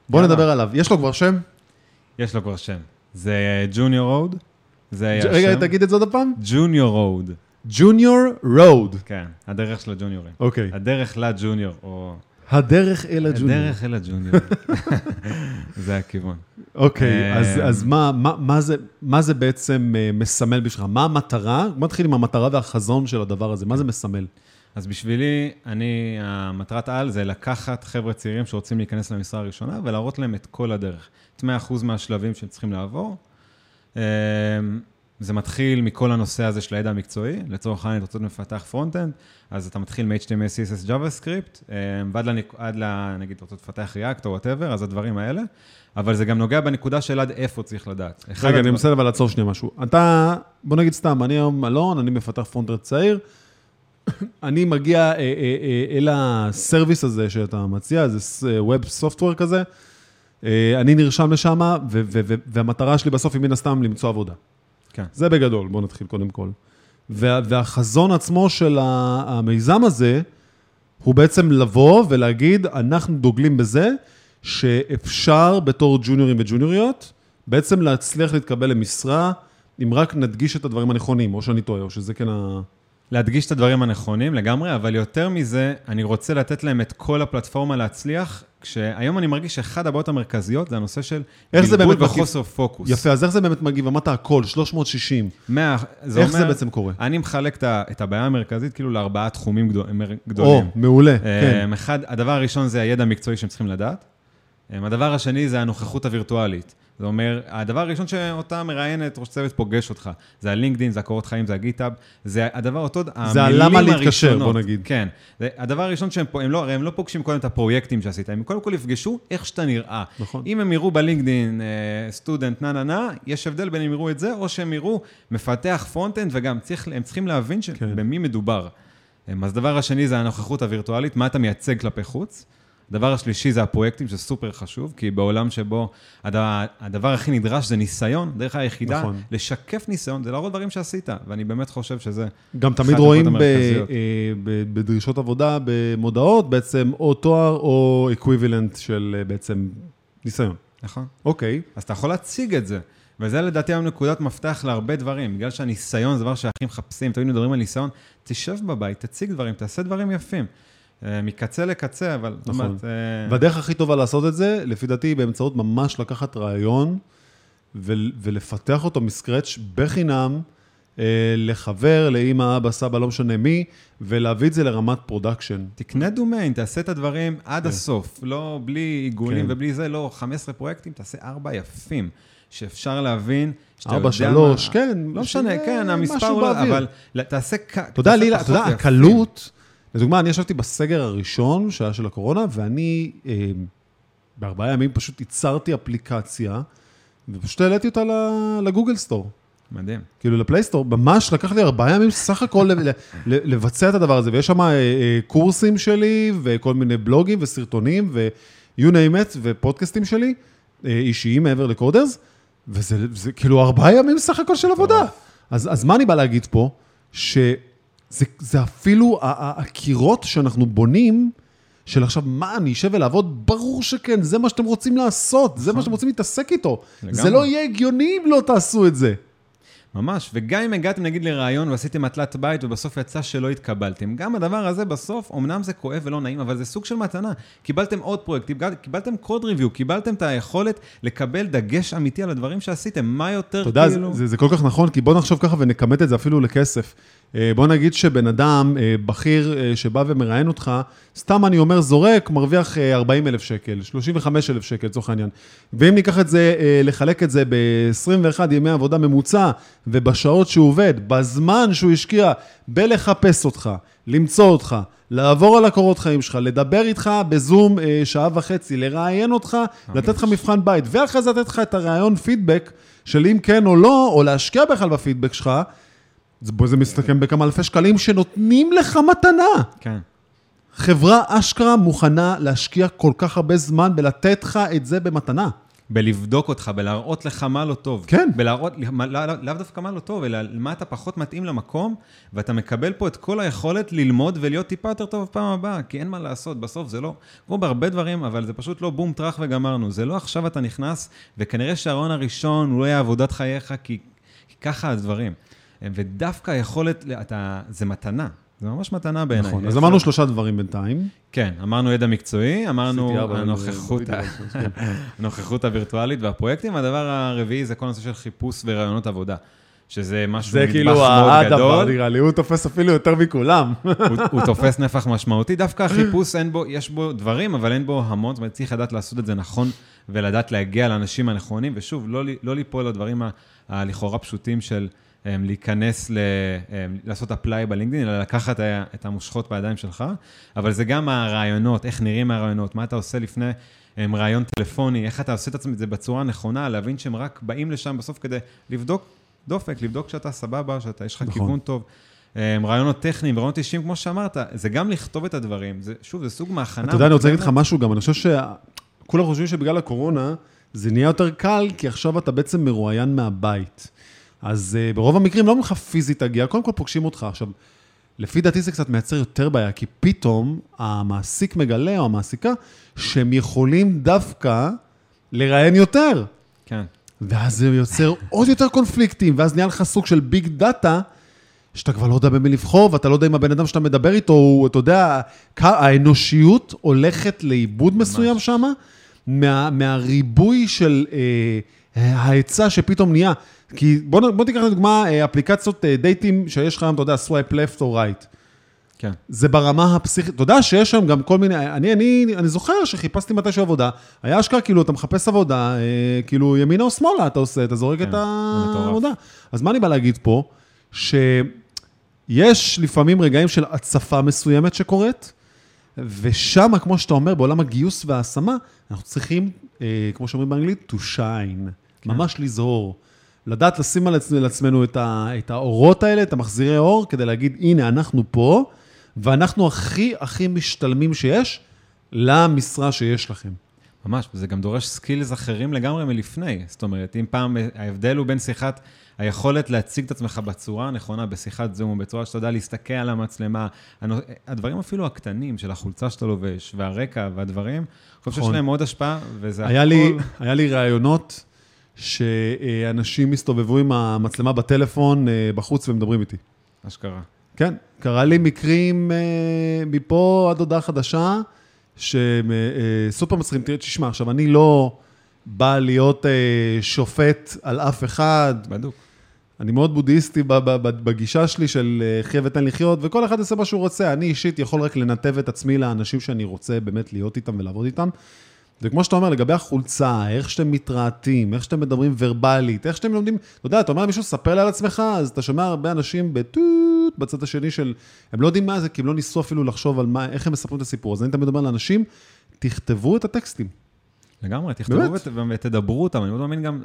בוא יאללה. נדבר עליו. יש לו כבר שם? יש לו כבר שם. זה Junior Road. זה היה שם. רגע, תגיד את זה עוד פעם. Junior Road. Junior Road. כן, הדרך של הג'וניורים. אוקיי. הדרך ל junior, או... הדרך אל ה junior. הדרך אל ה junior. זה הכיוון. אוקיי, אז, אה, אז מה, מה, מה, זה, מה זה בעצם אה, מסמל בשבילך? מה המטרה? בוא נתחיל עם המטרה והחזון של הדבר הזה. מה זה מסמל? אז בשבילי, אני, המטרת על זה לקחת חבר'ה צעירים שרוצים להיכנס למשרה הראשונה ולהראות להם את כל הדרך. את 100% מהשלבים שהם צריכים לעבור. זה מתחיל מכל הנושא הזה של הידע המקצועי, לצורך העניין, אתה רוצה לפתח front-end, אז אתה מתחיל מ-HTML, CSS, JavaScript, אמ, ועד, לנק... עד ל... נגיד, אתה רוצה לפתח React או whatever, אז הדברים האלה, אבל זה גם נוגע בנקודה של עד איפה צריך לדעת. רגע, אני הדבר- מנסה אבל לעצור שנייה משהו. אתה, בוא נגיד סתם, אני היום אלון, אני מפתח front-end צעיר, אני מגיע אה, אה, אה, אל ה service הזה שאתה מציע, זה web software כזה, אה, אני נרשם לשם, והמטרה שלי בסוף היא מן הסתם למצוא עבודה. כן. זה בגדול, בואו נתחיל קודם כל. וה, והחזון עצמו של המיזם הזה, הוא בעצם לבוא ולהגיד, אנחנו דוגלים בזה, שאפשר בתור ג'וניורים וג'וניוריות, בעצם להצליח להתקבל למשרה, אם רק נדגיש את הדברים הנכונים, או שאני טועה, או שזה כן ה... להדגיש את הדברים הנכונים לגמרי, אבל יותר מזה, אני רוצה לתת להם את כל הפלטפורמה להצליח, כשהיום אני מרגיש שאחד הבעיות המרכזיות זה הנושא של בלבול באמת מגיב? וחוסר פוקוס. יפה, אז איך זה באמת מגיב? אמרת הכל, 360. מאה, זה איך אומר, זה בעצם קורה? אני מחלק את הבעיה המרכזית כאילו לארבעה תחומים גדול- או, גדולים. מעולה, אה, כן. אחד, הדבר הראשון זה הידע המקצועי שהם צריכים לדעת. הדבר השני זה הנוכחות הווירטואלית. זה אומר, הדבר הראשון שאותה מראיינת, ראש צוות פוגש אותך, זה ה LinkedIn, זה הקורות חיים, זה ה GitHub, זה הדבר, אותו, זה המילים הלמה להתקשר, הראשונות. בוא נגיד. כן. זה הדבר הראשון שהם הם לא, הרי הם לא פוגשים קודם את הפרויקטים שעשית, הם קודם כל יפגשו איך שאתה נראה. נכון. אם הם יראו ב LinkedIn, סטודנט, נה נה נה, יש הבדל בין אם יראו את זה, או שהם יראו מפתח front-end, וגם צריך, הם צריכים להבין כן. שבמי מדובר. אמ, אז הדבר השני זה הנוכחות הווירטואלית, מה אתה מייצג כלפי חוץ. הדבר השלישי זה הפרויקטים, שזה סופר חשוב, כי בעולם שבו הדבר, הדבר הכי נדרש זה ניסיון, דרך היחידה, נכון. לשקף ניסיון, זה להראות דברים שעשית, ואני באמת חושב שזה... גם תמיד רואים ב. אה, ב, בדרישות עבודה, במודעות, בעצם או תואר או equivalent של אה, בעצם ניסיון. נכון. אוקיי, אז אתה יכול להציג את זה. וזה לדעתי היום נקודת מפתח להרבה דברים, בגלל שהניסיון זה דבר שהכי מחפשים, תמיד מדברים על ניסיון, תשב בבית, תציג דברים, תעשה דברים יפים. אה, מקצה לקצה, אבל... נכון. באמת, אה, והדרך הכי טובה לעשות את זה, לפי דעתי, באמצעות ממש לקחת רעיון ול- ולפתח אותו מ scratch בחינם, אה, לחבר, לאמא, אבא, סבא, לא משנה מי, ולהביא את זה לרמת production. תקנה דומיין, תעשה את הדברים עד כן. הסוף, לא בלי עיגולים כן. ובלי זה, לא 15 פרויקטים, תעשה ארבע יפים, שאפשר להבין, שאתה ארבע, יודע שלוש, מה- כן. לא משנה, כן, המספר הוא לא. אבל תעשה כ- אתה יודע, תעשה לילה, אתה יודע. הקלות, לדוגמה, אני ישבתי בסגר הראשון, שהיה של הקורונה, ואני אה, בארבעה ימים פשוט ייצרתי אפליקציה, ופשוט העליתי אותה לגוגל סטור. מדהים. כאילו לפלייסטור, ממש לקח לי ארבעה ימים סך הכל ל- ל- ל- לבצע את הדבר הזה, ויש שם אה, אה, קורסים שלי, וכל מיני בלוגים וסרטונים, ו-you name it, ופודקאסטים שלי, אה, אישיים מעבר לקודרס, וזה זה, כאילו ארבעה ימים סך הכל של עבודה. אז, אז מה אני בא להגיד פה? שזה זה אפילו ה- ה- הקירות שאנחנו בונים, של עכשיו, מה, אני אשב ולעבוד? ברור שכן, זה מה שאתם רוצים לעשות, זה מה שאתם רוצים להתעסק איתו. לגמרי. זה לא יהיה הגיוני אם לא תעשו את זה. ממש, וגם אם הגעתם נגיד לראיון ועשיתם מטלת בית ובסוף יצא שלא התקבלתם, גם הדבר הזה בסוף, אמנם זה כואב ולא נעים, אבל זה סוג של מתנה. קיבלתם עוד פרויקט, קיבל- קיבלתם קוד ריוויו, קיבלתם את היכולת לקבל דגש אמיתי על הדברים שעשיתם, מה יותר אתה יודע, כאילו... זה, זה כל כך נכון, כי בוא נחשוב ככה ונכמת את זה אפילו לכסף. אה, בוא נגיד שבן אדם, אה, בכיר אה, שבא ומראיין אותך, סתם אני אומר זורק, מרוויח 40 אלף שקל, 35 אלף שקל לצורך העניין. ואם ניקח את זה, לחלק את זה ב-21 ימי עבודה ממוצע, ובשעות שהוא עובד, בזמן שהוא השקיע בלחפש אותך, למצוא אותך, לעבור על הקורות חיים שלך, לדבר איתך בזום שעה וחצי, לראיין אותך, לתת לך מבחן בית, ואחרי זה לתת לך את הראיון פידבק של אם כן או לא, או להשקיע בכלל בפידבק שלך, בוא, זה מסתכם בכמה אלפי שקלים שנותנים לך מתנה. כן. חברה אשכרה מוכנה להשקיע כל כך הרבה זמן ולתת לך את זה במתנה. בלבדוק אותך, בלהראות לך מה לא טוב. כן. בלהראות, מה- לא- לא- לאו דווקא מה לא טוב, אלא מה אתה פחות מתאים למקום, ואתה מקבל פה את כל היכולת ללמוד ולהיות טיפה יותר טוב בפעם הבאה, כי אין מה לעשות, בסוף זה לא, כמו בהרבה דברים, אבל זה פשוט לא בום טראח וגמרנו. זה לא עכשיו אתה נכנס, וכנראה שהרעיון הראשון הוא לא יהיה עבודת חייך, כי, כי ככה הדברים. ודווקא היכולת, אתה, זה מתנה. זה ממש מתנה בעיניי. נכון, אז אמרנו שלושה דברים בינתיים. כן, אמרנו ידע מקצועי, אמרנו הנוכחות, הווירטואלית והפרויקטים. הדבר הרביעי זה כל הנושא של חיפוש וראיונות עבודה, שזה משהו, זה נדבך כאילו מאוד גדול, נראה לי, הוא תופס אפילו יותר מכולם. הוא, הוא תופס נפח משמעותי. דווקא החיפוש, אין בו, יש בו דברים, אבל אין בו המון, זאת אומרת, צריך לדעת לעשות את זה נכון ולדעת להגיע לאנשים הנכונים, ושוב, לא, לא ליפול לדברים הלכאורה פשוטים של... um, להיכנס, ל, um, לעשות אפליי בלינקדאין, אלא לקחת את המושכות בידיים שלך, אבל זה גם הרעיונות, איך נראים הרעיונות, מה אתה עושה לפני um, רעיון טלפוני, איך אתה עושה את עצמך- את זה בצורה הנכונה, להבין שהם רק באים לשם בסוף כדי לבדוק דופק, לבדוק שאתה סבבה, שאתה, יש לך נכון. כיוון טוב. רעיונות טכניים, רעיונות אישיים, כמו שאמרת, זה גם לכתוב את הדברים, זה, שוב, זה סוג מהכנה. אתה יודע, אני רוצה להגיד לך. משהו גם, אני חושב שכולם חושבים שבגלל הקורונה זה נהיה יותר קל, כי עכשיו אתה בעצם מרואיין מהבית. אז uh, ברוב המקרים לא אומרים לך פיזית תגיע, קודם כל פוגשים אותך. עכשיו, לפי דעתי זה קצת מייצר יותר בעיה, כי פתאום המעסיק מגלה, או המעסיקה, שהם יכולים דווקא לראיין יותר. כן. ואז זה יוצר עוד יותר קונפליקטים, ואז נהיה לך סוג של ביג דאטה, שאתה כבר לא יודע במי לבחור, ואתה לא יודע אם הבן אדם שאתה מדבר איתו, הוא, אתה יודע, האנושיות הולכת לאיבוד מסוים שם, מה, מהריבוי של אה, ההיצע שפתאום נהיה. כי בוא, בוא תיקח לדוגמה אה, אפליקציות אה, דייטים שיש לך היום, אתה יודע, swipe left או right. כן. זה ברמה הפסיכית, אתה יודע שיש שם גם כל מיני, אני, אני, אני זוכר שחיפשתי מתישהו עבודה, היה אשכרה כאילו, אתה מחפש עבודה, אה, כאילו ימינה או שמאלה אתה עושה, אתה זורק כן, את. העבודה. אז מה אני בא להגיד פה? שיש לפעמים רגעים של הצפה מסוימת שקורית, ושם, כמו שאתה אומר, בעולם הגיוס וההשמה, אנחנו צריכים, אה, כמו שאומרים באנגלית, to shine, כן. ממש לזהור. לדעת לשים על עצמנו, לעצמנו את, ה, את האורות האלה, את המחזירי אור, כדי להגיד, הנה, אנחנו פה, ואנחנו הכי הכי משתלמים שיש למשרה שיש לכם. ממש, וזה גם דורש סקילס אחרים לגמרי מלפני. זאת אומרת, אם פעם ההבדל הוא בין שיחת, היכולת להציג את עצמך בצורה הנכונה, בשיחת זום, בצורה שאתה יודע להסתכל על המצלמה, הדברים אפילו הקטנים של החולצה שאתה לובש, והרקע והדברים, אני חושב שיש נכון. להם מאוד השפעה, וזה היה הכל... לי, היה לי ראיונות שאנשים הסתובבו עם המצלמה בטלפון אה, בחוץ ומדברים איתי. אשכרה. כן, קרה לי מקרים אה, מפה עד הודעה חדשה, שסופר מצחיקים. תראה, תשמע, עכשיו, אני לא בא להיות אה, שופט על אף אחד, בדוק. אני מאוד בודהיסטי בגישה שלי של אה, חיה ותן לחיות, וכל אחד יעשה מה שהוא רוצה. אני אישית יכול רק לנתב את עצמי לאנשים שאני רוצה באמת להיות איתם ולעבוד איתם. וכמו שאתה אומר, לגבי החולצה, איך שאתם מתרהטים, איך שאתם מדברים ורבלית, איך שאתם לומדים, אתה יודע, אתה אומר למישהו, ספר לי על עצמך, אז אתה שומע הרבה אנשים בטוט, בצד השני של, הם לא יודעים מה זה, כי הם לא ניסו אפילו לחשוב על מה, איך הם מספרים את הסיפור. אז אני תמיד אומר לאנשים, תכתבו את הטקסטים. לגמרי, תכתבו? ות, ותדברו אותם. אני מאוד מאמין גם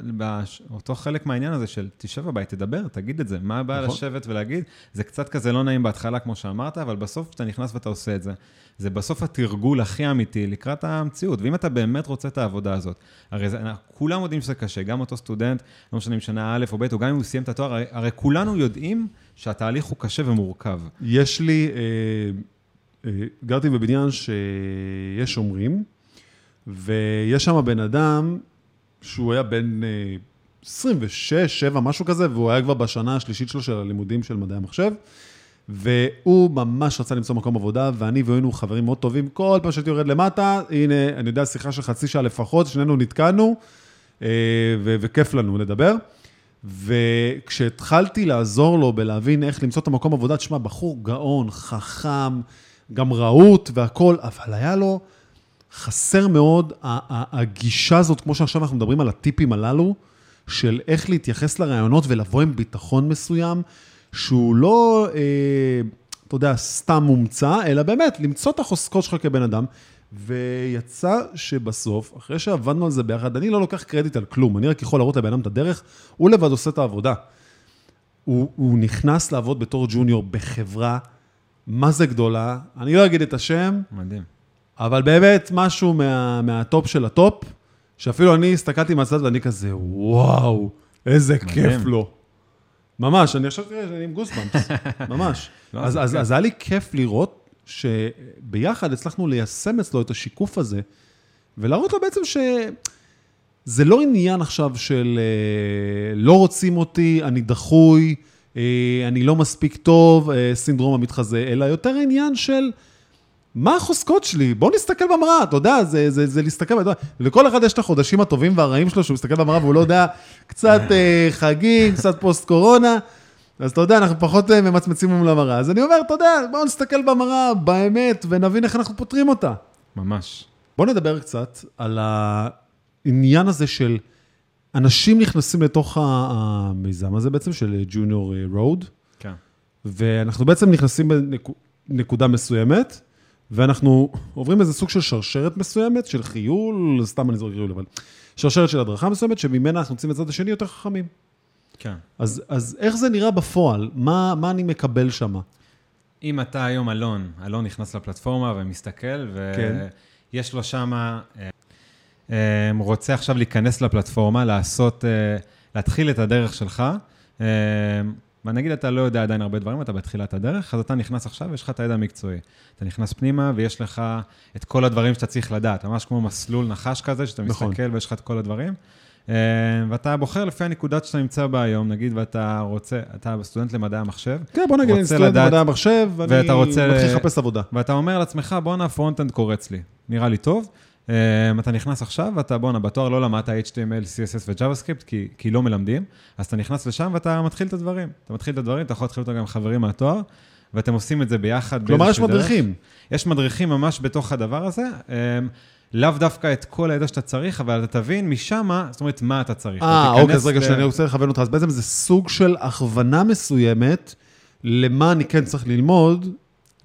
באותו חלק מהעניין הזה של תשב בבית, תדבר, תגיד את זה. מה הבעיה נכון. לשבת ולהגיד? זה קצת כזה לא נעים בהתחלה, כמו שאמרת, אבל בסוף כשאתה נכנס ואתה עושה את זה, זה בסוף התרגול הכי אמיתי לקראת המציאות. ואם אתה באמת רוצה את העבודה הזאת, הרי זה, כולם יודעים שזה קשה, גם אותו סטודנט, לא משנה אם שנה א' או ב', או גם אם הוא סיים את התואר, הרי, הרי כולנו יודעים שהתהליך הוא קשה ומורכב. יש לי, אה, אה, גרתי בבניין שיש שומרים, ויש שם בן אדם שהוא היה בן אה, 26, 7, משהו כזה, והוא היה כבר בשנה השלישית שלו של הלימודים של מדעי המחשב, והוא ממש רצה למצוא מקום עבודה, ואני והוא היינו חברים מאוד טובים. כל פעם שהייתי יורד למטה, הנה, אני יודע, שיחה של חצי שעה לפחות, שנינו נתקענו, אה, ו- וכיף לנו לדבר. וכשהתחלתי לעזור לו בלהבין איך למצוא את המקום עבודה, תשמע, בחור גאון, חכם, גם רהוט והכול, אבל היה לו חסר מאוד הגישה הזאת, כמו שעכשיו אנחנו מדברים על הטיפים הללו, של איך להתייחס לרעיונות ולבוא עם ביטחון מסוים, שהוא לא, אה, אתה יודע, סתם מומצא, אלא באמת, למצוא את החוזקות שלך כבן אדם. ויצא שבסוף, אחרי שעבדנו על זה ביחד, אני לא לוקח קרדיט על כלום, אני רק יכול להראות לבן אדם את הדרך, הוא לבד עושה את העבודה. הוא, הוא נכנס לעבוד בתור junior בחברה, מה זה גדולה, אני לא אגיד את השם, מדהים. אבל באמת משהו מה, מה top של ה top, שאפילו אני הסתכלתי מהצד ואני כזה, וואו, איזה מדהים. כיף לו. ממש, אני עכשיו, אני עם goosebumps, ממש. לא, אז, זה אז. אז היה לי כיף לראות שביחד הצלחנו ליישם אצלו את השיקוף הזה, ולהראות לו בעצם שזה לא עניין עכשיו של אה, לא רוצים אותי, אני דחוי, אה, אני לא מספיק טוב, אה, סינדרום המתחזה, אלא יותר עניין של... מה החוזקות שלי? בואו נסתכל במראה, אתה יודע, זה, זה, זה להסתכל, אתה יודע, לכל אחד יש את החודשים הטובים והרעים שלו, שהוא מסתכל במראה והוא לא יודע, קצת אה, חגים, קצת פוסט קורונה, אז אתה יודע, אנחנו פחות אה, ממצמצים מול המראה. אז אני אומר, אתה יודע, בואו נסתכל במראה באמת ונבין איך אנחנו פותרים אותה. ממש. בואו נדבר קצת על העניין הזה של אנשים נכנסים לתוך המיזם הזה בעצם, של ג'וניור רוד, כן. ואנחנו בעצם נכנסים בנקודה מסוימת, ואנחנו עוברים איזה סוג של שרשרת מסוימת, של חיול, סתם אני זורק חיול, אבל שרשרת של הדרכה מסוימת, שממנה אנחנו יוצאים לצד השני יותר חכמים. כן. אז, אז איך זה נראה בפועל? מה, מה אני מקבל שם? אם אתה היום אלון, אלון נכנס לפלטפורמה ומסתכל, כן. ויש לו שם, אה, אה, רוצה עכשיו להיכנס לפלטפורמה, לעשות, אה, להתחיל את הדרך שלך, ונגיד אתה לא יודע עדיין הרבה דברים, אתה בתחילת הדרך, אז אתה נכנס עכשיו ויש לך את הידע המקצועי. אתה נכנס פנימה ויש לך את כל הדברים שאתה צריך לדעת, ממש כמו מסלול נחש כזה, שאתה נכון. מסתכל ויש לך את כל הדברים. אה, ואתה בוחר לפי הנקודות שאתה נמצא בה היום, נגיד, ואתה רוצה, אתה סטודנט למדעי המחשב, כן, בוא נגיד, אני סטודנט לדעת- במדעי המחשב, ואני רוצה- מתחיל לחפש עבודה. ואתה אומר לעצמך, בואנה, front-end קורץ לי, נראה לי טוב. Um, אתה נכנס עכשיו, ואתה, בואנה, בתואר לא למדת HTML, CSS ו-JavaScript, כי, כי לא מלמדים, אז אתה נכנס לשם ואתה מתחיל את הדברים. אתה מתחיל את הדברים, אתה יכול להתחיל אותו גם עם חברים מהתואר, ואתם עושים את זה ביחד כלומר, יש. מדריכים. יש מדריכים ממש בתוך הדבר הזה, um, לאו דווקא את כל הידע שאתה צריך, אבל אתה תבין משם, זאת אומרת, מה אתה צריך. אה, אוקיי, אז רגע, ל- שאני רוצה לכוון אותך. אז בעצם זה סוג של הכוונה מסוימת למה אני כן צריך ללמוד,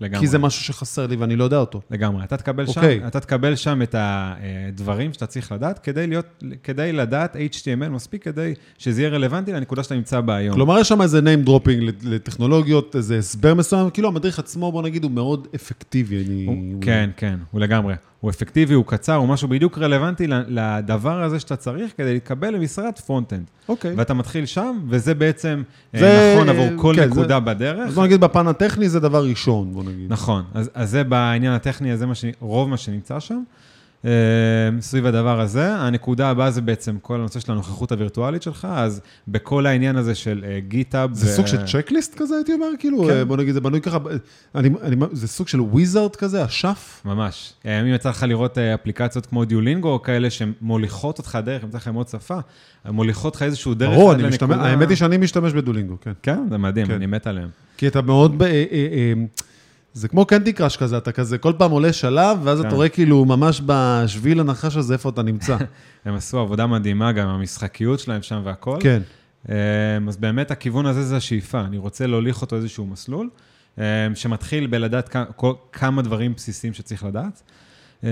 לגמרי. כי זה משהו שחסר לי ואני לא יודע אותו. לגמרי. אתה תקבל, שם, אוקיי. אתה תקבל שם את הדברים שאתה צריך לדעת, כדי, להיות, כדי לדעת HTML מספיק כדי שזה יהיה רלוונטי לנקודה שאתה נמצא בה היום. כלומר, יש שם איזה name dropping לטכנולוגיות, איזה הסבר מסוים, כאילו המדריך עצמו, בוא נגיד, הוא מאוד אפקטיבי. אני... הוא, כן, כן, הוא לגמרי. הוא אפקטיבי, הוא קצר, הוא משהו בדיוק רלוונטי לדבר הזה שאתה צריך כדי להתקבל למשרת front-end. אוקיי. ואתה מתחיל שם, וזה בעצם אה, זה- נכון עבור כל כן, נקודה זה- בדרך. אז בוא נגיד, בפן הטכני זה דבר ראשון, בוא נגיד. נכון, אז, אז זה בעניין הטכני, אז זה מה ש... רוב מה שנמצא שם. אה, סביב הדבר הזה. הנקודה הבאה זה בעצם כל הנושא של הנוכחות הווירטואלית שלך, אז בכל העניין הזה של GitHub... זה סוג של checklist כזה, הייתי אומר, כאילו, כן. אה, בוא נגיד, זה בנוי ככה, זה סוג של wizard כזה, אשף? ממש. אה, אם יצא לך לראות אה, אפליקציות כמו Duolingo, או כאלה שמוליכות אותך דרך, אם יצא לכם עוד שפה, מוליכות לך איזשהו דרך ברור, האמת היא שאני משתמש בדולינגו, כן. כן, זה מדהים, כן. אני מת עליהם. כי אתה מאוד, אה, אה, אה, זה כמו קנטי קראש כזה, אתה כזה כל פעם עולה שלב, ואז אתה כן. רואה כאילו ממש בשביל הנחש הזה איפה אתה נמצא. הם עשו עבודה מדהימה, גם המשחקיות שלהם שם והכל. כן. אמ, אז באמת הכיוון הזה זה השאיפה, אני רוצה להוליך אותו איזשהו מסלול, אמ, שמתחיל בלדעת כמה דברים בסיסיים שצריך לדעת. אמ,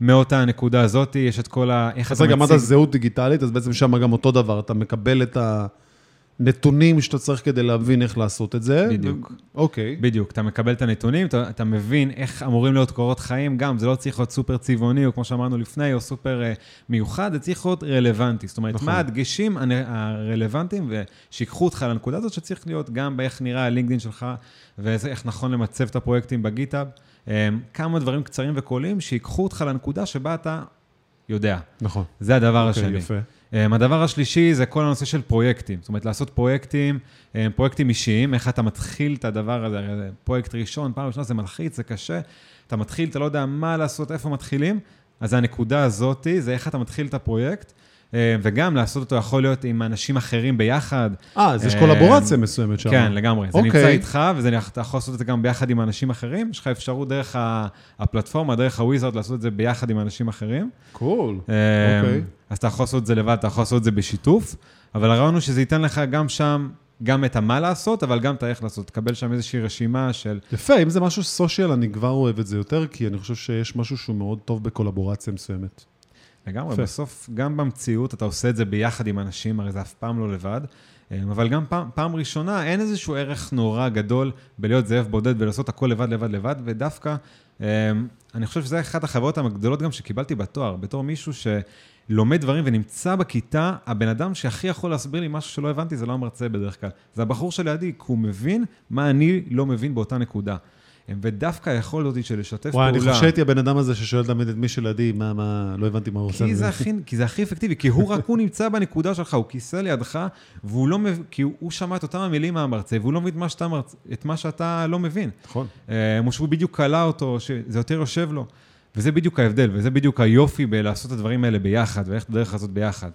מאותה הנקודה הזאת יש את כל ה... איך אז אתה רגע, אמרת מציג- זהות דיגיטלית, אז בעצם שם גם אותו דבר, אתה מקבל את הנתונים שאתה צריך כדי להבין איך לעשות את זה. בדיוק. אוקיי. בדיוק, אתה מקבל את הנתונים, אתה, אתה מבין איך אמורים להיות קורות חיים, גם זה לא צריך להיות סופר צבעוני, או כמו שאמרנו לפני, או סופר uh, מיוחד, זה צריך להיות רלוונטי. זאת אומרת, נכון. מה הדגשים הרלוונטיים, ושיקחו אותך לנקודה הזאת, שצריך להיות גם באיך נראה הלינקדאין שלך, ואיך נכון למצב את הפרויקטים בגיטאב. Um, כמה דברים קצרים וקולעים, שיקחו אותך לנקודה שבה אתה יודע. נכון. זה הדבר אוקיי, השני. יפה. Um, הדבר השלישי זה כל הנושא של פרויקטים. זאת אומרת, לעשות פרויקטים, um, פרויקטים אישיים, איך אתה מתחיל את הדבר הזה, פרויקט ראשון, פעם ראשונה זה מלחיץ, זה קשה. אתה מתחיל, אתה לא יודע מה לעשות, איפה מתחילים, אז הנקודה הזאת זה איך אתה מתחיל את הפרויקט, וגם לעשות אותו יכול להיות עם אנשים אחרים ביחד. אה, אז יש אה, קולבורציה מסוימת שם. כן, לגמרי. זה אוקיי. נמצא איתך, ואתה יכול לעשות את זה גם ביחד עם אנשים אחרים. יש לך אפשרות דרך הפלטפורמה, דרך הוויזרד, לעשות את זה ביחד עם אנשים אחרים. קול. אמ, אוקיי. אז אתה יכול לעשות את זה לבד, אתה יכול לעשות את זה בשיתוף, אבל הרעיון הוא שזה ייתן לך גם שם, גם את המה לעשות, אבל גם את האיך לעשות. תקבל שם איזושהי רשימה של... יפה, אם זה משהו סושיאל, אני כבר אוהב את זה יותר, כי אני חושב שיש משהו שהוא מאוד טוב בקולבורציה מסוימת. לגמרי. בסוף, גם במציאות אתה עושה את זה ביחד עם אנשים, הרי זה אף פעם לא לבד, אמ, אבל גם פעם, פעם ראשונה אין איזשהו ערך נורא גדול בלהיות זאב בודד ולעשות הכל לבד, לבד, לבד, ודווקא, אמ, אני חושב שזה אחת החוויות הגדולות גם שקיבלתי בתואר, בתור מישהו שלומד דברים ונמצא בכיתה, הבן אדם שהכי יכול להסביר לי משהו שלא הבנתי, זה לא המרצה בדרך כלל. זה הבחור שלידי, כי הוא מבין מה אני לא מבין באותה נקודה. ודווקא היכולת אותי של לשתף וואי, פעולה... אני חושב שהייתי הבן אדם הזה ששואל תמיד את מי שלידי, מה, מה, לא הבנתי מה הוא עושה. כי זה, הכי, כי זה הכי אפקטיבי, כי הוא רק הוא נמצא בנקודה שלך, הוא כיסא לידך, והוא לא מבין, כי הוא, שמע את אותם המילים מהמרצה, והוא לא מבין את מה שאתה, לא מבין. נכון. אה, או שהוא בדיוק קלע אותו, שזה יותר יושב לו. וזה בדיוק ההבדל, וזה בדיוק היופי בלעשות את הדברים האלה ביחד, ואיך את הדרך הזאת ביחד.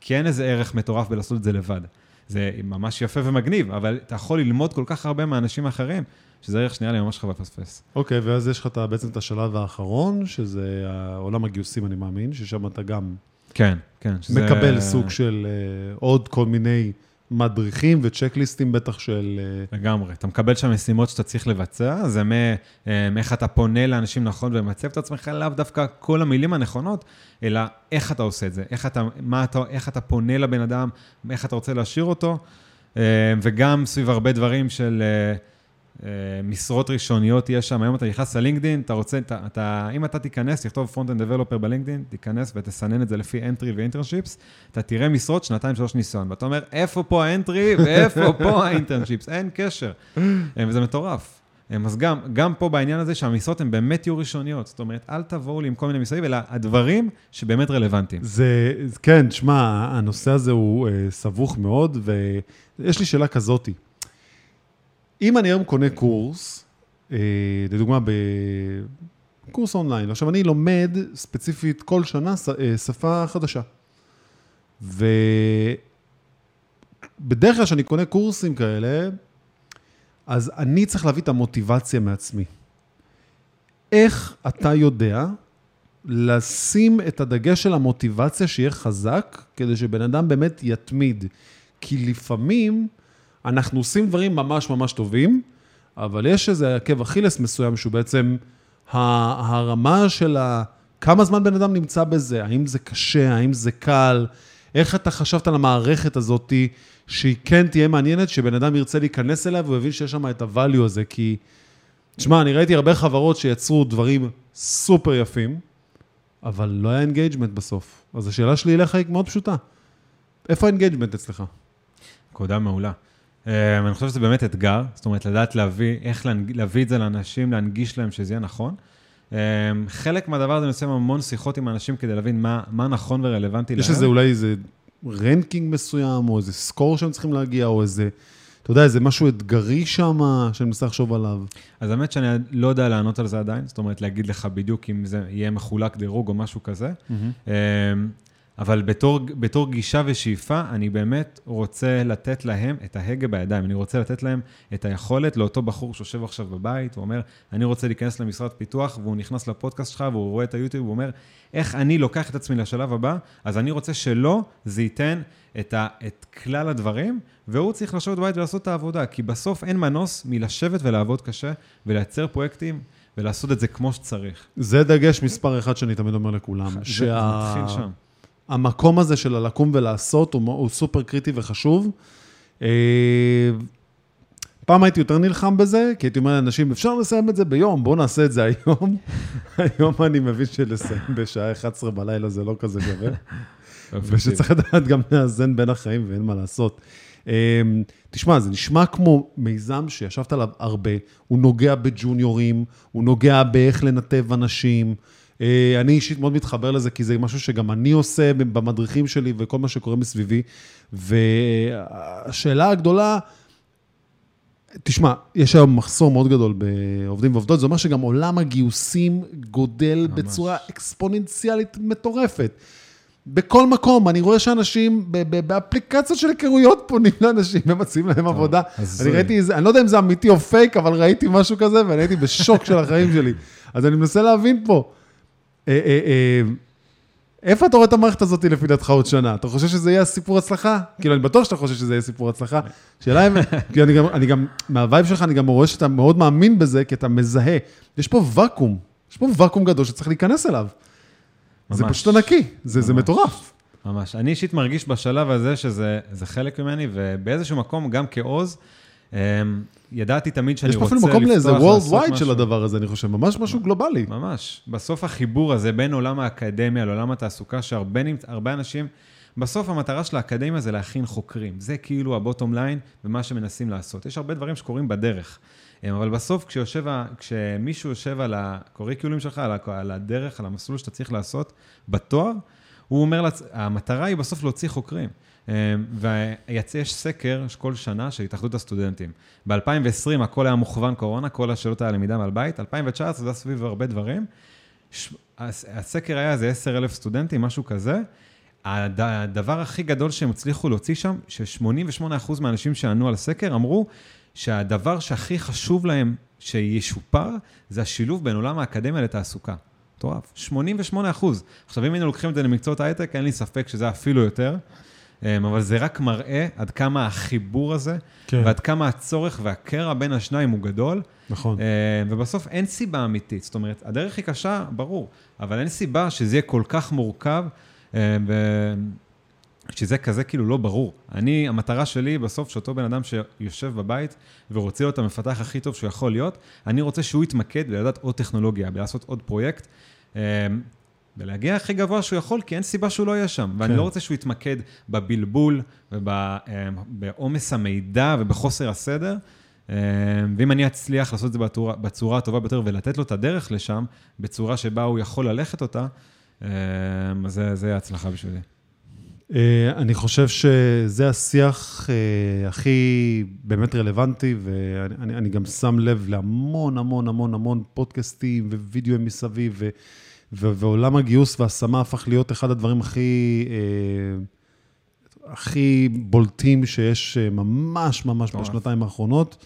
כי אין איזה ערך מטורף בלעשות את זה לבד. זה ממש יפה ומגניב, אבל אתה יכול ללמוד כל כך הרבה מאנשים אחרים, שזה ערך שנראה לי ממש חבל לפספס. אוקיי, ואז יש לך בעצם את השלב האחרון, שזה עולם הגיוסים, אני מאמין, ששם אתה גם כן, כן. שזה- מקבל סוג של אה, עוד כל מיני מדריכים וצ'קליסטים בטח של... אה, לגמרי. אתה מקבל שם משימות שאתה צריך לבצע, זה אה, מאיך אתה פונה לאנשים נכון ומצב את עצמך, לאו דווקא כל המילים הנכונות, אלא איך אתה עושה את זה, איך אתה, מה אתה, איך אתה פונה לבן אדם, איך אתה רוצה להשאיר אותו, אה, וגם סביב הרבה דברים של... אה, משרות ראשוניות יש שם, היום אתה נכנס ל LinkedIn, אתה רוצה, אתה, אתה, אם אתה תיכנס, תכתוב front-end developer ב LinkedIn, תיכנס ותסנן את זה לפי entry ו internships, אתה תראה משרות, שנתיים, שלוש ניסיון, ואתה אומר, איפה פה ה entry ואיפה פה ה internships? אין קשר. אה, וזה מטורף. אה, אז גם, גם פה בעניין הזה שהמשרות הן באמת יהיו ראשוניות. זאת אומרת, אל תבואו לי עם כל מיני מסביב, אלא הדברים שבאמת רלוונטיים. זה, כן, תשמע, הנושא הזה הוא אה, סבוך מאוד, ויש לי שאלה כזאתי. אם אני היום קונה קורס, אה, לדוגמה בקורס אונליין, עכשיו אני לומד ספציפית כל שנה אה, שפה חדשה. ובדרך כלל כשאני קונה קורסים כאלה, אז אני צריך להביא את המוטיבציה מעצמי. איך אתה יודע לשים את הדגש של המוטיבציה שיהיה חזק, כדי שבן אדם באמת יתמיד? כי לפעמים אנחנו עושים דברים ממש ממש טובים, אבל יש איזה עקב אכילס מסוים שהוא בעצם הרמה של ה... כמה זמן בן אדם נמצא בזה? האם זה קשה? האם זה קל? איך אתה חשבת על המערכת הזאת שהיא כן תהיה מעניינת, שבן אדם ירצה להיכנס אליה והוא יבין שיש שם את הvalue הזה? כי, תשמע, אני ראיתי הרבה חברות שיצרו דברים סופר יפים, אבל לא היה engagement בסוף. אז השאלה שלי אליך היא מאוד פשוטה. איפה ה engagement אצלך? נקודה מעולה. אה, אני חושב שזה באמת אתגר, זאת אומרת, לדעת להביא, איך להנג, להביא את זה לאנשים, להנגיש להם שזה יהיה נכון. אה, חלק מהדבר הזה, אני עושה המון שיחות עם אנשים כדי להבין מה, מה נכון ורלוונטי יש איזה אולי איזה ranking מסוים, או איזה score שהם צריכים להגיע, או איזה, אתה יודע, איזה משהו אתגרי שם, שאני מנסה לחשוב עליו. אז האמת שאני לא יודע לענות על זה עדיין, זאת אומרת, להגיד לך בדיוק אם זה יהיה מחולק דירוג או משהו כזה. אמ, אבל בתור, בתור גישה ושאיפה, אני באמת רוצה לתת להם את ההגה בידיים. אני רוצה לתת להם את היכולת לאותו בחור שיושב עכשיו בבית, הוא אומר, אני רוצה להיכנס למשרד פיתוח, והוא נכנס לפודקאסט שלך, והוא רואה את היוטיוב, והוא אומר, איך אני לוקח את עצמי לשלב הבא, אז אני רוצה שלו זה ייתן את, ה, את כלל הדברים, והוא צריך לשבת בבית ולעשות את העבודה, כי בסוף אין מנוס מלשבת ולעבוד קשה, ולייצר פרויקטים, ולעשות את זה כמו שצריך. זה דגש מספר אחד שאני תמיד אומר לכולם. זה, זה מתחיל שם. המקום הזה של הלקום ולעשות הוא, הוא סופר קריטי וחשוב. אה, פעם הייתי יותר נלחם בזה, כי הייתי אומר לאנשים, אפשר לסיים את זה ביום, בואו נעשה את זה היום. היום אני מבין שלסיים בשעה 11 בלילה זה לא כזה שווה, ושצריך לדעת גם לאזן בין החיים ואין מה לעשות. אה, תשמע, זה נשמע כמו מיזם שישבת עליו הרבה, הוא נוגע בג'וניורים, הוא נוגע באיך לנתב אנשים. אה, אני אישית מאוד מתחבר לזה, כי זה משהו שגם אני עושה במדריכים שלי וכל מה שקורה מסביבי. והשאלה הגדולה, תשמע, יש היום מחסור מאוד גדול בעובדים ועובדות, זה אומר שגם עולם הגיוסים גודל ממש. בצורה אקספוננציאלית מטורפת. בכל מקום, אני רואה שאנשים באפליקציות של היכרויות פונים לאנשים ומציעים להם עבודה. אני ראיתי איזה, אני לא יודע אם זה אמיתי או פייק, אבל ראיתי משהו כזה ואני הייתי בשוק של החיים שלי. אז אני מנסה להבין פה. אה, אה, אה, איפה אתה רואה את המערכת הזאת לפי דעתך עוד שנה? אתה חושב שזה יהיה סיפור הצלחה? כאילו, אני בטוח שאתה חושב שזה יהיה סיפור הצלחה. שאלה אם, כי אני גם, אני גם, מה vibe שלך, אני גם רואה שאתה מאוד מאמין בזה, כי אתה מזהה. יש פה ואקום, יש פה ואקום גדול שצריך להיכנס אליו. ממש. זה פשוט ענקי, זה, זה מטורף. ממש. אני אישית מרגיש בשלב הזה שזה חלק ממני, ובאיזשהו מקום, גם כעוז, ידעתי תמיד שאני רוצה לפתוח, יש פה אפילו מקום לאיזה world wide של הדבר הזה, אני חושב, ממש משהו גלובלי. ממש. בסוף החיבור הזה בין עולם האקדמיה לעולם התעסוקה, שהרבה אנשים, בסוף המטרה של האקדמיה זה להכין חוקרים. זה כאילו הבוטום ליין ומה שמנסים לעשות. יש הרבה דברים שקורים בדרך. אבל בסוף, כשיושב, כשמישהו יושב על הקוריקולים שלך, על הדרך, על המסלול שאתה צריך לעשות בתואר, הוא אומר, המטרה היא בסוף להוציא חוקרים. ויש סקר כל שנה של התאחדות הסטודנטים. ב-2020 הכל היה מוכוון קורונה, כל השאלות היה למידה מהבית, 2019 זה היה סביב הרבה דברים. הסקר היה איזה 10,000 סטודנטים, משהו כזה. הדבר הכי גדול שהם הצליחו להוציא שם, ש-88% מהאנשים שענו על הסקר אמרו שהדבר שהכי חשוב להם שישופר, זה השילוב בין עולם האקדמיה לתעסוקה. מטורף, 88 אחוז. עכשיו, אם היינו לוקחים את זה למקצועות הייטק, אין לי ספק שזה אפילו יותר. אמ, אבל זה רק מראה עד כמה החיבור הזה, כן. ועד כמה הצורך והקרע בין השניים הוא גדול. נכון. אמ, ובסוף אין סיבה אמיתית. זאת אומרת, הדרך היא קשה, ברור, אבל אין סיבה שזה יהיה כל כך מורכב. אמ, שזה כזה כאילו לא ברור. אני, המטרה שלי בסוף, שאותו בן אדם שיושב בבית ורוצה להיות המפתח הכי טוב שהוא יכול להיות, אני רוצה שהוא יתמקד בלדעת עוד טכנולוגיה, בלעשות עוד פרויקט, ולהגיע הכי גבוה שהוא יכול, כי אין סיבה שהוא לא יהיה שם. כן. ואני לא רוצה שהוא יתמקד בבלבול ובעומס המידע ובחוסר הסדר. אה, ואם אני אצליח לעשות את זה בצורה, בצורה הטובה ביותר ולתת לו את הדרך לשם, בצורה שבה הוא יכול ללכת אותה, אז זה, הצלחה בשבילי. אה, אני חושב שזה השיח אה, הכי באמת רלוונטי, ואני גם שם לב להמון המון המון המון פודקאסטים ווידאוים מסביב, ו, ועולם הגיוס וההשמה הפך להיות אחד הדברים הכי, אה, הכי בולטים שיש ממש ממש בשנתיים האחרונות.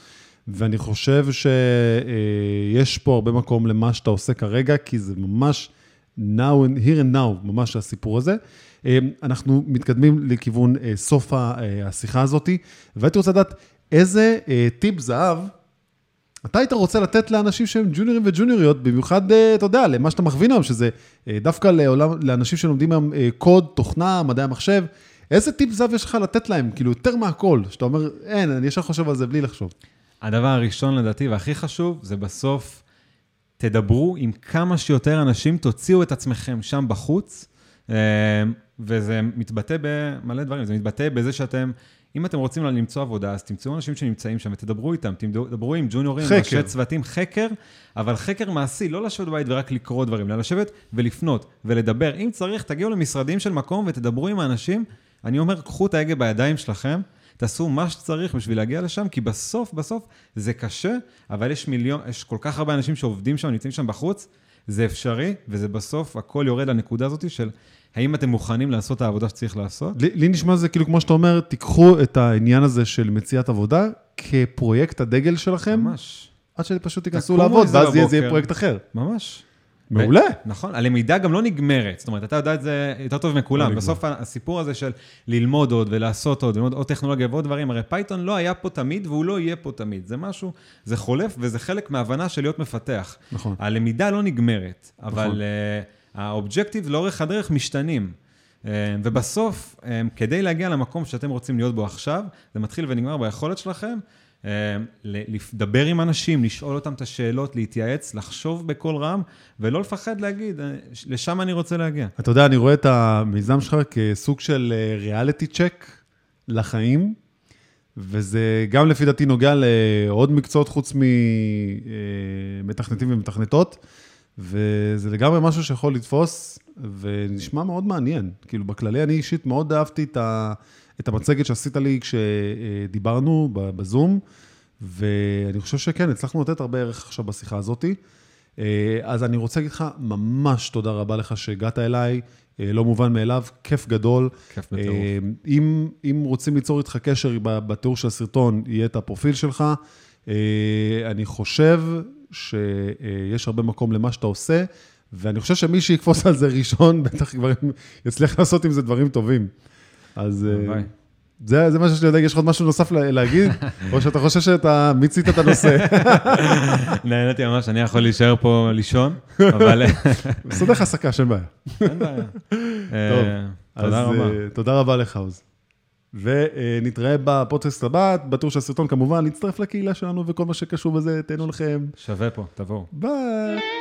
ואני חושב שיש פה הרבה מקום למה שאתה עושה כרגע, כי זה ממש now, here and now, ממש הסיפור הזה. אנחנו מתקדמים לכיוון אה, סוף אה, השיחה הזאת, והייתי רוצה לדעת איזה אה, טיפ זהב אתה היית רוצה לתת לאנשים שהם ג'וניורים וג'וניוריות, במיוחד, אתה יודע, למה שאתה מכווין היום, שזה דווקא לעולם, לאנשים שלומדים היום קוד, תוכנה, מדעי המחשב, איזה טיפ זהב יש לך לתת להם, כאילו, יותר מהכל, שאתה אומר, אין, אני ישר חושב על זה בלי לחשוב. הדבר הראשון לדעתי והכי חשוב, זה בסוף, תדברו עם כמה שיותר אנשים, תוציאו את עצמכם שם בחוץ. וזה מתבטא במלא דברים, זה מתבטא בזה שאתם, אם אתם רוצים למצוא עבודה, אז תמצאו אנשים שנמצאים שם ותדברו איתם, תדברו עם ג'וניורים, ראשי צוותים, חקר, אבל חקר מעשי, לא לשבת בבית ורק לקרוא דברים, אלא לשבת ולפנות ולדבר. אם צריך, תגיעו למשרדים של מקום ותדברו עם האנשים. אני אומר, קחו את ההגה בידיים שלכם, תעשו מה שצריך בשביל להגיע לשם, כי בסוף, בסוף זה קשה, אבל יש מיליון, יש כל כך הרבה אנשים שעובדים שם, נמצאים שם בחוץ, זה אפשרי, וזה בסוף, הכל יורד לנקודה הזאת של האם אתם מוכנים לעשות את העבודה שצריך לעשות? לי, לי נשמע זה כאילו, כמו שאתה אומר, תיקחו את העניין הזה של מציאת עבודה כפרויקט הדגל שלכם. ממש. עד שפשוט תיכנסו לעבוד, ואז זה יהיה פרויקט אחר. ממש. מעולה. ו- נכון, הלמידה גם לא נגמרת. זאת אומרת, אתה יודע את זה יותר טוב מכולם. לא בסוף הסיפור הזה של ללמוד עוד ולעשות עוד, ללמוד עוד טכנולוגיה ועוד דברים, הרי Python לא היה פה תמיד והוא לא יהיה פה תמיד. זה משהו, זה חולף וזה חלק מההבנה של להיות מפתח. נכון. הלמידה לא נגמרת, אבל... נכון. ה objective לאורך הדרך משתנים. אה, ובסוף, אה, כדי להגיע למקום שאתם רוצים להיות בו עכשיו, זה מתחיל ונגמר ביכולת שלכם אה, לדבר עם אנשים, לשאול אותם את השאלות, להתייעץ, לחשוב בקול רם, ולא לפחד להגיד, לשם אני רוצה להגיע. אתה יודע, אני רואה את המיזם שלך כסוג של ריאליטי צ'ק לחיים, וזה גם לפי דעתי נוגע לעוד מקצועות חוץ ממתכנתים ומתכנתות. וזה לגמרי משהו שיכול לתפוס, ונשמע מאוד מעניין. כאילו, בכללי אני אישית מאוד אהבתי את, ה, את המצגת שעשית לי כשדיברנו בזום, ואני חושב שכן, הצלחנו לתת הרבה ערך עכשיו בשיחה הזאת. אז אני רוצה להגיד לך ממש תודה רבה לך שהגעת אליי, לא מובן מאליו, כיף גדול. כיף בטירוף. אם, אם רוצים ליצור איתך קשר בתיאור של הסרטון, יהיה את הפרופיל שלך. אני חושב שיש הרבה מקום למה שאתה עושה, ואני חושב שמי שיקפוץ על זה ראשון, בטח כבר יצליח לעשות עם זה דברים טובים. אז... אה, זה, זה מה שיש לי לדעת, יש לך עוד משהו נוסף להגיד? או שאתה חושב שאתה מיצית את הנושא? נהניתי ממש, אני יכול להישאר פה לישון, אבל... מסדר לך הסקה, שאין בעיה. אין בעיה. טוב, אה, תודה רבה. אה, תודה רבה לך, עוז. ונתראה בפודקאסט הבא, בטור של הסרטון כמובן, להצטרף לקהילה שלנו וכל מה שקשור בזה, תהנו לכם. שווה פה, תבואו. ביי.